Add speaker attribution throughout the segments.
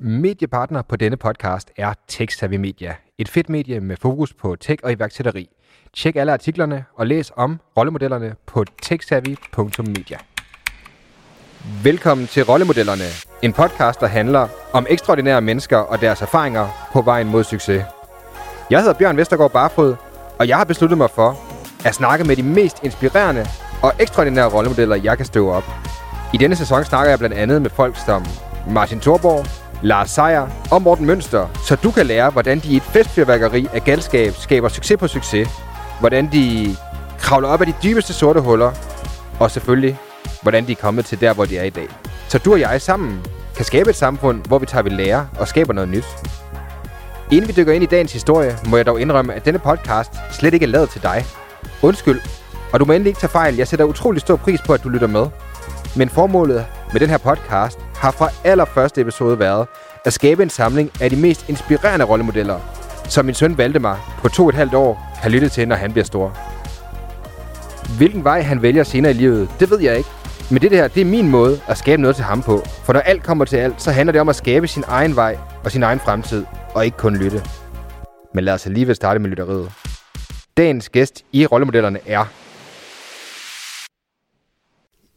Speaker 1: Mediepartner på denne podcast er TechSavvy Media. Et fedt medie med fokus på tech og iværksætteri. Tjek alle artiklerne og læs om rollemodellerne på techsavvy.media. Velkommen til Rollemodellerne, en podcast, der handler om ekstraordinære mennesker og deres erfaringer på vejen mod succes. Jeg hedder Bjørn Vestergaard Barfod, og jeg har besluttet mig for at snakke med de mest inspirerende og ekstraordinære rollemodeller, jeg kan støve op. I denne sæson snakker jeg blandt andet med folk som Martin Thorborg, Lars Seier og Morten Mønster, så du kan lære, hvordan de i et festfyrværkeri af galskab skaber succes på succes, hvordan de kravler op af de dybeste sorte huller, og selvfølgelig, hvordan de er kommet til der, hvor de er i dag. Så du og jeg sammen kan skabe et samfund, hvor vi tager ved lære og skaber noget nyt. Inden vi dykker ind i dagens historie, må jeg dog indrømme, at denne podcast slet ikke er lavet til dig. Undskyld, og du må endelig ikke tage fejl. Jeg sætter utrolig stor pris på, at du lytter med. Men formålet med den her podcast har fra allerførste episode været at skabe en samling af de mest inspirerende rollemodeller, som min søn Valdemar på to og et halvt år kan lytte til, når han bliver stor. Hvilken vej han vælger senere i livet, det ved jeg ikke. Men det her, det er min måde at skabe noget til ham på. For når alt kommer til alt, så handler det om at skabe sin egen vej og sin egen fremtid, og ikke kun lytte. Men lad os alligevel starte med lytteriet. Dagens gæst i rollemodellerne er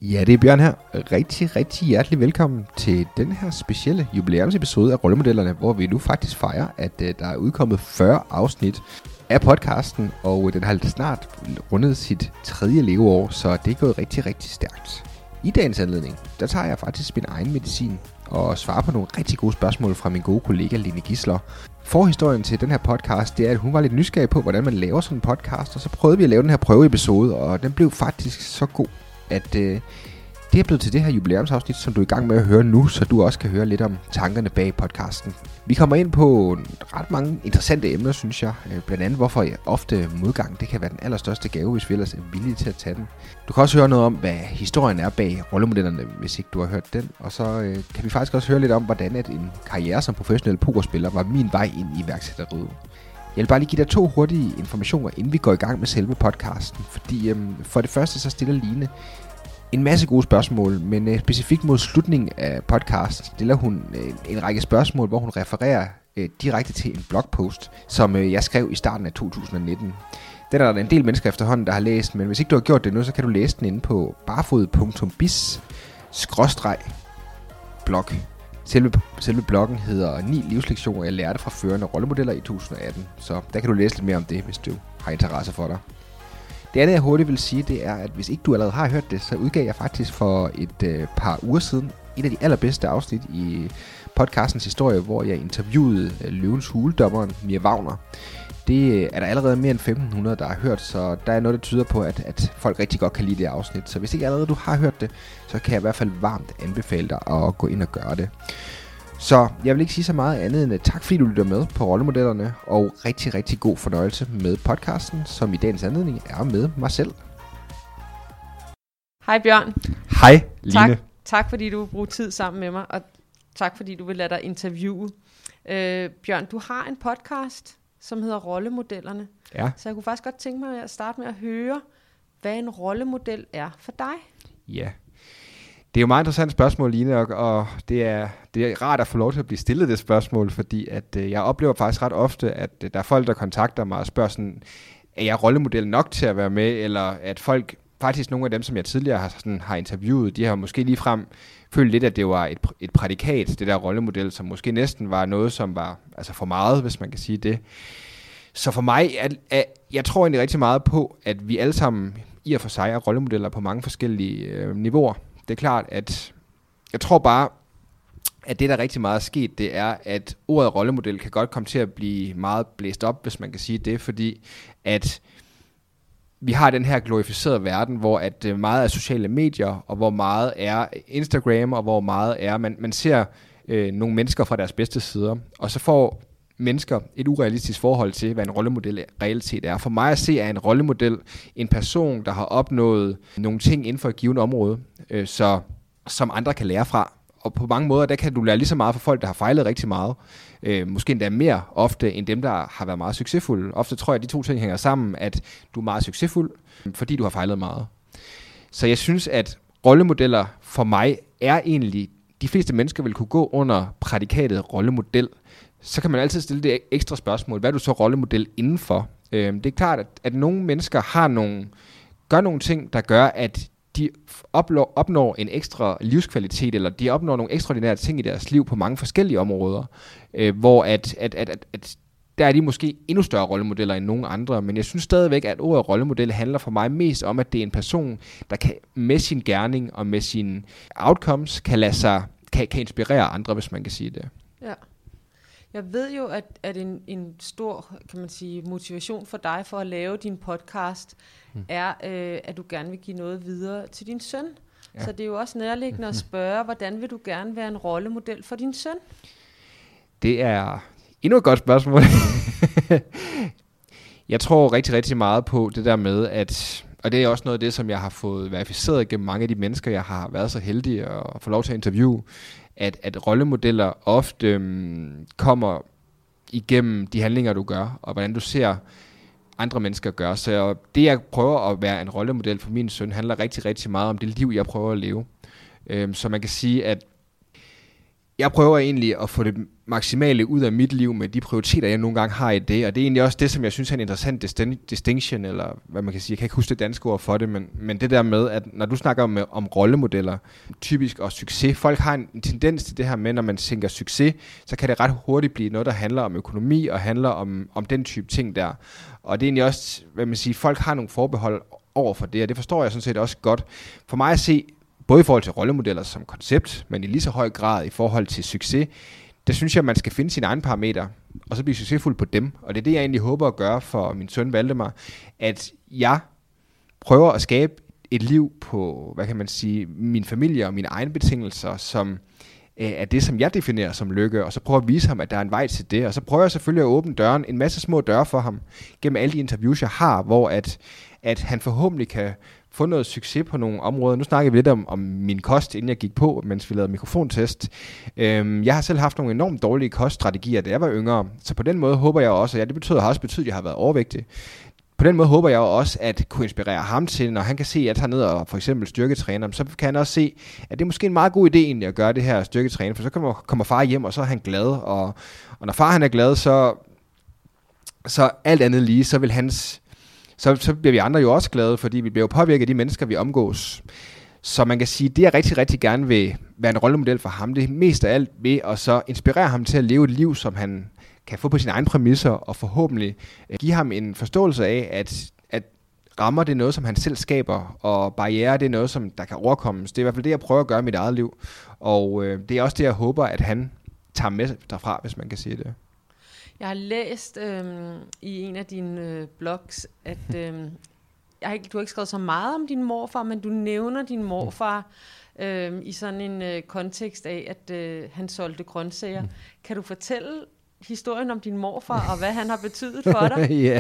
Speaker 1: Ja, det er Bjørn her. Rigtig, rigtig hjertelig velkommen til den her specielle jubilæumsepisode af Rollemodellerne, hvor vi nu faktisk fejrer, at uh, der er udkommet 40 afsnit af podcasten, og øh, den har snart rundet sit tredje leveår, så det er gået rigtig, rigtig stærkt. I dagens anledning, der tager jeg faktisk min egen medicin og svarer på nogle rigtig gode spørgsmål fra min gode kollega Line Gisler. Forhistorien til den her podcast, det er, at hun var lidt nysgerrig på, hvordan man laver sådan en podcast, og så prøvede vi at lave den her prøveepisode, og den blev faktisk så god, at øh, det er blevet til det her jubilæumsafsnit, som du er i gang med at høre nu, så du også kan høre lidt om tankerne bag podcasten. Vi kommer ind på ret mange interessante emner, synes jeg. Øh, blandt andet, hvorfor ofte modgang det kan være den allerstørste gave, hvis vi ellers er villige til at tage den. Du kan også høre noget om, hvad historien er bag rollemodellerne, hvis ikke du har hørt den. Og så øh, kan vi faktisk også høre lidt om, hvordan at en karriere som professionel pokerspiller var min vej ind i iværksætteriet. Jeg vil bare lige give dig to hurtige informationer, inden vi går i gang med selve podcasten. Fordi øhm, for det første så stiller Line en masse gode spørgsmål, men øh, specifikt mod slutningen af podcast stiller hun øh, en række spørgsmål, hvor hun refererer øh, direkte til en blogpost, som øh, jeg skrev i starten af 2019. Den er der en del mennesker efterhånden, der har læst, men hvis ikke du har gjort det nu, så kan du læse den inde på barfod.bis blog. Selve, selve bloggen hedder 9 livslektioner, jeg lærte fra førende rollemodeller i 2018. Så der kan du læse lidt mere om det, hvis du har interesse for dig. Det andet, jeg hurtigt vil sige, det er, at hvis ikke du allerede har hørt det, så udgav jeg faktisk for et øh, par uger siden et af de allerbedste afsnit i podcastens historie, hvor jeg interviewede øh, løvens huledommeren Mia Wagner. Det øh, er der allerede mere end 1500, der har hørt, så der er noget, der tyder på, at, at folk rigtig godt kan lide det afsnit. Så hvis ikke allerede du har hørt det, så kan jeg i hvert fald varmt anbefale dig at gå ind og gøre det. Så jeg vil ikke sige så meget andet end tak fordi du lytter med på rollemodellerne, og rigtig, rigtig god fornøjelse med podcasten, som i dagens anledning er med mig selv.
Speaker 2: Hej Bjørn.
Speaker 1: Hej Line.
Speaker 2: Tak, tak fordi du vil bruge tid sammen med mig, og tak fordi du vil lade dig interviewe. Øh, Bjørn, du har en podcast, som hedder Rollemodellerne.
Speaker 1: Ja.
Speaker 2: Så jeg kunne faktisk godt tænke mig at starte med at høre, hvad en rollemodel er for dig.
Speaker 1: Ja, det er jo meget interessant spørgsmål, Line, og, og det, er, det er rart at få lov til at blive stillet det spørgsmål, fordi at, øh, jeg oplever faktisk ret ofte, at øh, der er folk, der kontakter mig og spørger sådan, er jeg rollemodel nok til at være med, eller at folk, faktisk nogle af dem, som jeg tidligere har, sådan, har interviewet, de har måske lige frem følt lidt, at det var et, et prædikat, det der rollemodel, som måske næsten var noget, som var altså for meget, hvis man kan sige det. Så for mig, er, at jeg tror egentlig rigtig meget på, at vi alle sammen i og for sig er rollemodeller på mange forskellige øh, niveauer det er klart, at jeg tror bare, at det, der rigtig meget er sket, det er, at ordet rollemodel kan godt komme til at blive meget blæst op, hvis man kan sige det, fordi at vi har den her glorificerede verden, hvor at øh, meget er sociale medier, og hvor meget er Instagram, og hvor meget er, man, man ser øh, nogle mennesker fra deres bedste sider, og så får mennesker et urealistisk forhold til, hvad en rollemodel reelt set er. For mig at se er en rollemodel en person, der har opnået nogle ting inden for et givet område, øh, så, som andre kan lære fra. Og på mange måder, der kan du lære lige så meget fra folk, der har fejlet rigtig meget. Øh, måske endda mere ofte, end dem, der har været meget succesfulde. Ofte tror jeg, at de to ting hænger sammen, at du er meget succesfuld, fordi du har fejlet meget. Så jeg synes, at rollemodeller for mig er egentlig de fleste mennesker vil kunne gå under prædikatet rollemodel, så kan man altid stille det ekstra spørgsmål. Hvad er du så rollemodel indenfor? Øh, det er klart, at, at nogle mennesker har nogle, gør nogle ting, der gør, at de opnår, opnår en ekstra livskvalitet, eller de opnår nogle ekstraordinære ting i deres liv på mange forskellige områder, øh, hvor at, at, at, at, at der er de måske endnu større rollemodeller end nogen andre, men jeg synes stadigvæk, at ordet rollemodel handler for mig mest om, at det er en person, der kan med sin gerning og med sine outcomes, kan lade sig, kan, kan inspirere andre, hvis man kan sige det.
Speaker 2: Ja. Jeg ved jo, at, at en, en stor kan man sige, motivation for dig for at lave din podcast, hmm. er, øh, at du gerne vil give noget videre til din søn. Ja. Så det er jo også nærliggende at spørge, hvordan vil du gerne være en rollemodel for din søn?
Speaker 1: Det er endnu et godt spørgsmål. jeg tror rigtig, rigtig meget på det der med, at og det er også noget af det, som jeg har fået verificeret gennem mange af de mennesker, jeg har været så heldig at få lov til at interviewe, at, at rollemodeller ofte øhm, kommer igennem de handlinger, du gør, og hvordan du ser andre mennesker gøre. Så det, jeg prøver at være en rollemodel for min søn, handler rigtig, rigtig meget om det liv, jeg prøver at leve. Øhm, så man kan sige, at jeg prøver egentlig at få det maksimale ud af mit liv med de prioriteter, jeg nogle gange har i det, og det er egentlig også det, som jeg synes er en interessant distinction, eller hvad man kan sige, jeg kan ikke huske det danske ord for det, men, men det der med, at når du snakker om, om rollemodeller, typisk og succes, folk har en tendens til det her med, når man tænker succes, så kan det ret hurtigt blive noget, der handler om økonomi, og handler om, om den type ting der. Og det er egentlig også, hvad man siger, folk har nogle forbehold over for det, og det forstår jeg sådan set også godt. For mig at se, både i forhold til rollemodeller som koncept, men i lige så høj grad i forhold til succes, der synes jeg, at man skal finde sine egne parametre, og så blive succesfuld på dem. Og det er det, jeg egentlig håber at gøre for min søn Valdemar, at jeg prøver at skabe et liv på, hvad kan man sige, min familie og mine egne betingelser, som øh, er det, som jeg definerer som lykke, og så prøver at vise ham, at der er en vej til det, og så prøver jeg selvfølgelig at åbne døren, en masse små døre for ham, gennem alle de interviews, jeg har, hvor at, at han forhåbentlig kan få noget succes på nogle områder. Nu snakker vi lidt om, om min kost, inden jeg gik på, mens vi lavede mikrofontest. Øhm, jeg har selv haft nogle enormt dårlige koststrategier, da jeg var yngre, så på den måde håber jeg også, ja, det betyder har også betydet, at jeg har været overvægtig. På den måde håber jeg også at kunne inspirere ham til, når han kan se, at jeg tager ned og for eksempel styrketræner, så kan han også se, at det er måske en meget god idé egentlig at gøre det her styrketræning, for så kommer, kommer far hjem, og så er han glad, og, og når far han er glad, så, så alt andet lige, så vil hans så, så bliver vi andre jo også glade, fordi vi bliver jo påvirket af de mennesker, vi omgås. Så man kan sige, det jeg rigtig, rigtig gerne vil være en rollemodel for ham, det er mest af alt ved at så inspirere ham til at leve et liv, som han kan få på sine egne præmisser, og forhåbentlig øh, give ham en forståelse af, at, at rammer det er noget, som han selv skaber, og barriere det er noget, som der kan overkommes. Det er i hvert fald det, jeg prøver at gøre i mit eget liv, og øh, det er også det, jeg håber, at han tager med derfra, hvis man kan sige det.
Speaker 2: Jeg har læst øhm, i en af dine øh, blogs, at øhm, jeg har ikke, du har ikke skrevet så meget om din morfar, men du nævner din morfar øhm, i sådan en øh, kontekst af, at øh, han solgte grøntsager. Mm. Kan du fortælle historien om din morfar, og hvad han har betydet for dig?
Speaker 1: ja.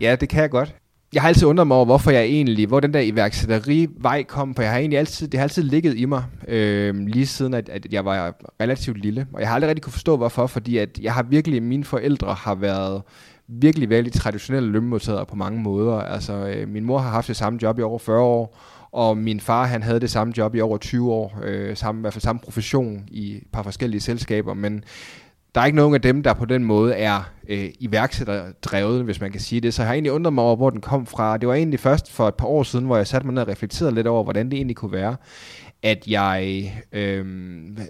Speaker 1: ja, det kan jeg godt jeg har altid undret mig over, hvorfor jeg egentlig, hvor den der iværksætterivej kom, for jeg har egentlig altid, det har altid ligget i mig, øh, lige siden at, at jeg var relativt lille. Og jeg har aldrig rigtig kunne forstå, hvorfor, fordi at jeg har virkelig, mine forældre har været virkelig, virkelig traditionelle lønmodtagere på mange måder. Altså, øh, min mor har haft det samme job i over 40 år, og min far, han havde det samme job i over 20 år, øh, samme, i hvert fald samme profession i et par forskellige selskaber, men der er ikke nogen af dem, der på den måde er øh, iværksætterdrevet, hvis man kan sige det. Så jeg har egentlig undret mig over, hvor den kom fra. Det var egentlig først for et par år siden, hvor jeg satte mig ned og reflekterede lidt over, hvordan det egentlig kunne være, at jeg øh,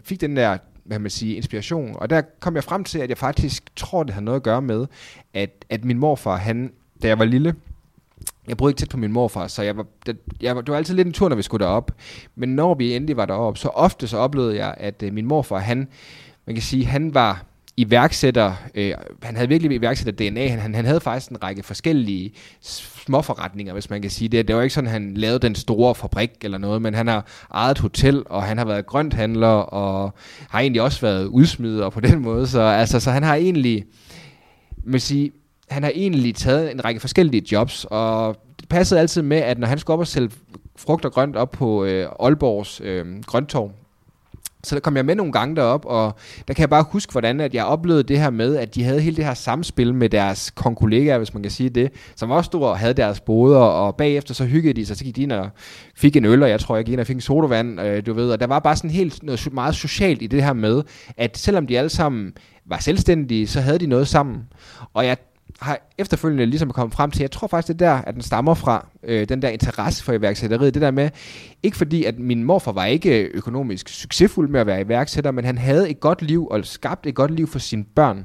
Speaker 1: fik den der hvad man sige, inspiration. Og der kom jeg frem til, at jeg faktisk tror, det har noget at gøre med, at, at min morfar, han, da jeg var lille, jeg boede ikke tæt på min morfar, så jeg var, det, jeg var, det var altid lidt en tur, når vi skulle derop. Men når vi endelig var derop, så ofte så oplevede jeg, at øh, min morfar, han, man kan sige, han var iværksætter, øh, han havde virkelig iværksætter DNA, han, han, han havde faktisk en række forskellige småforretninger, hvis man kan sige det. Det var ikke sådan, han lavede den store fabrik eller noget, men han har ejet hotel, og han har været grønthandler, og har egentlig også været udsmider på den måde, så, altså, så han har egentlig, man sige, han har egentlig taget en række forskellige jobs, og det passede altid med, at når han skulle op og sælge frugt og grønt op på øh, Aalborgs øh, grønttorv, så der kom jeg med nogle gange derop, og der kan jeg bare huske, hvordan at jeg oplevede det her med, at de havde hele det her samspil med deres konkollegaer, hvis man kan sige det, som også stod og havde deres boder, og bagefter så hyggede de sig, så gik de ind og fik en øl, og jeg tror, jeg gik ind og fik en sodavand, øh, du ved, og der var bare sådan helt noget meget socialt i det her med, at selvom de alle sammen var selvstændige, så havde de noget sammen. Og jeg har efterfølgende ligesom kommet frem til, jeg tror faktisk, det der, at den stammer fra, øh, den der interesse for iværksætteriet, det der med, ikke fordi, at min morfar var ikke økonomisk succesfuld med at være iværksætter, men han havde et godt liv, og skabt et godt liv for sine børn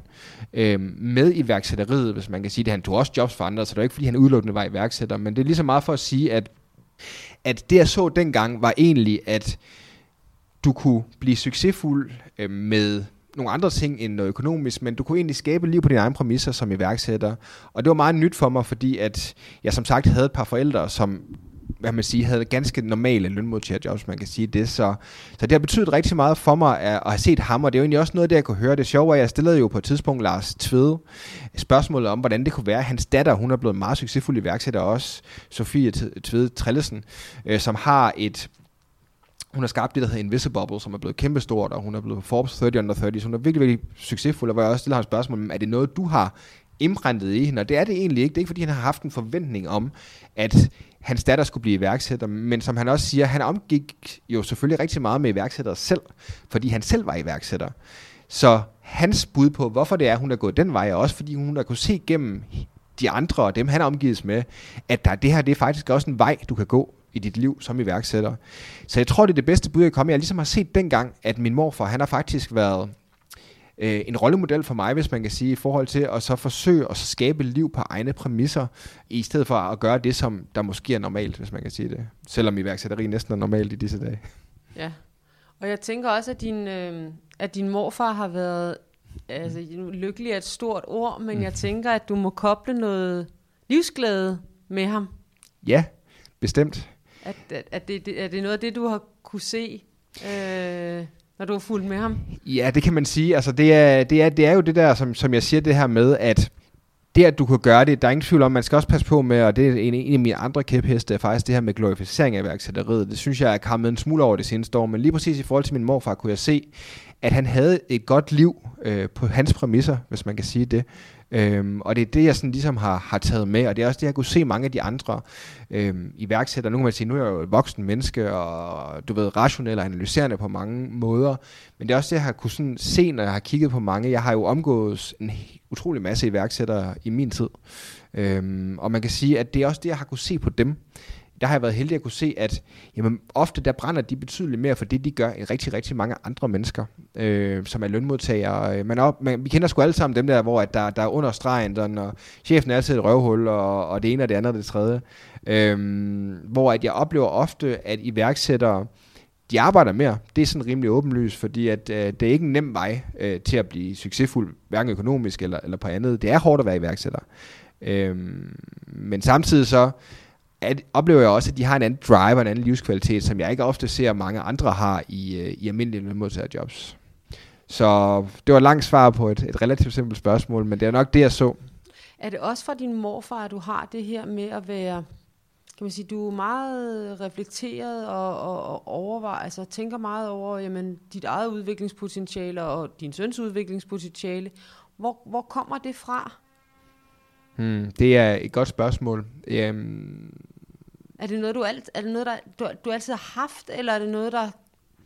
Speaker 1: øh, med iværksætteriet, hvis man kan sige det. Han tog også jobs for andre, så det var ikke, fordi han udelukkende var iværksætter, men det er lige så meget for at sige, at, at det, jeg så dengang, var egentlig, at du kunne blive succesfuld øh, med nogle andre ting end noget økonomisk, men du kunne egentlig skabe liv på dine egne præmisser som iværksætter. Og det var meget nyt for mig, fordi at jeg som sagt havde et par forældre, som hvad man siger, havde ganske normale lønmodtagerjobs, man kan sige det. Så, så det har betydet rigtig meget for mig at, at have set ham, og det er jo egentlig også noget af det, jeg kunne høre. Det sjove er, jeg stillede jo på et tidspunkt Lars Tvede spørgsmålet om, hvordan det kunne være. Hans datter, hun er blevet meget succesfuld iværksætter også, Sofie Tvede Trillesen, øh, som har et hun har skabt det, der hedder Invisible, som er blevet kæmpestort, og hun er blevet Forbes 30 under 30, så hun er virkelig, virkelig succesfuld, og hvor jeg også stiller ham spørgsmål, er det noget, du har imprintet i hende? Og det er det egentlig ikke. Det er ikke, fordi han har haft en forventning om, at hans datter skulle blive iværksætter, men som han også siger, han omgik jo selvfølgelig rigtig meget med iværksættere selv, fordi han selv var iværksætter. Så hans bud på, hvorfor det er, hun er gået den vej, er også fordi hun har kunne se gennem de andre og dem, han omgives med, at der, det her det er faktisk også en vej, du kan gå i dit liv som iværksætter. Så jeg tror, det er det bedste bud, jeg kommer. Jeg ligesom har set dengang, at min morfar, han har faktisk været øh, en rollemodel for mig, hvis man kan sige, i forhold til at så forsøge at skabe liv på egne præmisser, i stedet for at gøre det, som der måske er normalt, hvis man kan sige det. Selvom iværksætteri næsten er normalt i disse dage.
Speaker 2: Ja, og jeg tænker også, at din, øh, at din morfar har været, altså lykkelig er et stort ord, men mm. jeg tænker, at du må koble noget livsglæde med ham.
Speaker 1: Ja, bestemt.
Speaker 2: At, at, at det, er det noget af det, du har kunne se, øh, når du har fulgt med ham?
Speaker 1: Ja, det kan man sige. Altså, det, er, det, er, det er jo det der, som, som jeg siger, det her med, at det, at du kan gøre det, der er ingen tvivl om, man skal også passe på med, og det er en, en af mine andre kæpheste, er faktisk det her med glorificering af værksætteriet. Det synes jeg er kommet en smule over det seneste år, men lige præcis i forhold til min morfar, kunne jeg se, at han havde et godt liv øh, på hans præmisser, hvis man kan sige det. Øhm, og det er det, jeg sådan ligesom har, har taget med, og det er også det, jeg kunne se mange af de andre øhm, iværksættere. Nu kan man sige, nu er jeg jo et voksen menneske, og du ved, rationel og analyserende på mange måder, men det er også det, jeg har kunne sådan se, når jeg har kigget på mange. Jeg har jo omgået en utrolig masse iværksættere i min tid, øhm, og man kan sige, at det er også det, jeg har kunne se på dem der har jeg været heldig at kunne se, at jamen, ofte der brænder de betydeligt mere for det, de gør, end rigtig, rigtig mange andre mennesker, øh, som er lønmodtagere. Øh, man, op, man, vi kender sgu alle sammen dem der, hvor at der, der er under stregen, der, når chefen er altid et røvhul, og, og det ene og det andet og det tredje. Øh, hvor at jeg oplever ofte, at iværksættere, de arbejder mere. Det er sådan rimelig åbenlyst, fordi at, øh, det er ikke en nem vej øh, til at blive succesfuld, hverken økonomisk eller, eller på andet. Det er hårdt at være iværksætter. Øh, men samtidig så at, oplever jeg også, at de har en anden drive og en anden livskvalitet, som jeg ikke ofte ser mange andre har i, øh, i almindelige lønmodtagerjobs. Så det var et langt svar på et, et relativt simpelt spørgsmål, men det er nok det, jeg så.
Speaker 2: Er det også fra din morfar, at du har det her med at være, kan man sige, du er meget reflekteret og, og, og overvejer, altså tænker meget over jamen, dit eget udviklingspotentiale og din søns udviklingspotentiale. Hvor, hvor kommer det fra?
Speaker 1: Hmm, det er et godt spørgsmål. Um,
Speaker 2: er det noget, du, alt, er det noget der, du, du altid har haft, eller er det noget, der er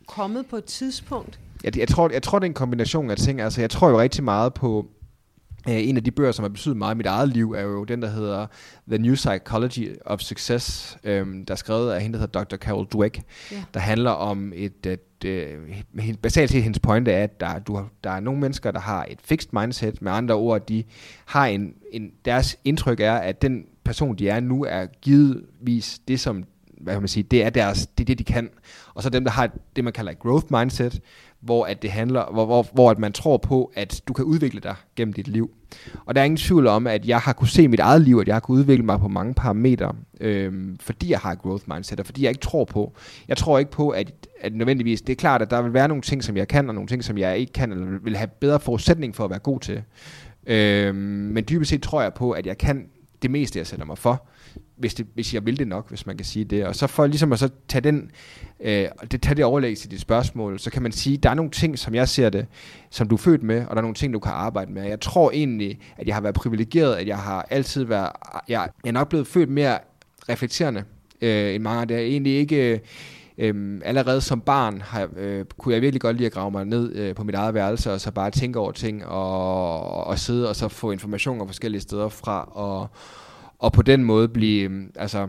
Speaker 2: kommet på et tidspunkt?
Speaker 1: Jeg, jeg, tror, jeg tror, det er en kombination af ting. Altså, jeg tror jo rigtig meget på... Uh, en af de bøger, som har betydet meget i mit eget liv, er jo den, der hedder The New Psychology of Success, um, der er skrevet af hende, der hedder Dr. Carol Dweck, yeah. der handler om et, et øh, basalt set hendes pointe er, at der, du der er nogle mennesker, der har et fixed mindset, med andre ord, de har en, en, deres indtryk er, at den person, de er nu, er givetvis det, som hvad kan man sige, det er deres, det er det, de kan. Og så dem, der har det, man kalder et growth mindset, hvor at det handler, hvor, hvor, hvor at man tror på, at du kan udvikle dig gennem dit liv. Og der er ingen tvivl om, at jeg har kunne se mit eget liv, at jeg har kunne udvikle mig på mange parametre, øhm, fordi jeg har et growth mindset, og fordi jeg ikke tror på. Jeg tror ikke på, at, at nødvendigvis, det er klart, at der vil være nogle ting, som jeg kan, og nogle ting, som jeg ikke kan, eller vil have bedre forudsætning for at være god til. Øhm, men dybest set tror jeg på, at jeg kan det meste, jeg sætter mig for hvis, det, hvis jeg vil det nok, hvis man kan sige det. Og så for ligesom at så tage, den, øh, det, tage det overlæg til dit spørgsmål, så kan man sige, der er nogle ting, som jeg ser det, som du er født med, og der er nogle ting, du kan arbejde med. Jeg tror egentlig, at jeg har været privilegeret, at jeg har altid været, jeg, jeg er nok blevet født mere reflekterende øh, end mange. Det er egentlig ikke... Øhm, allerede som barn har, øh, kunne jeg virkelig godt lide at grave mig ned øh, på mit eget værelse, og så bare tænke over ting, og, og sidde og så få informationer forskellige steder fra, og, og på den måde blive, øhm, altså,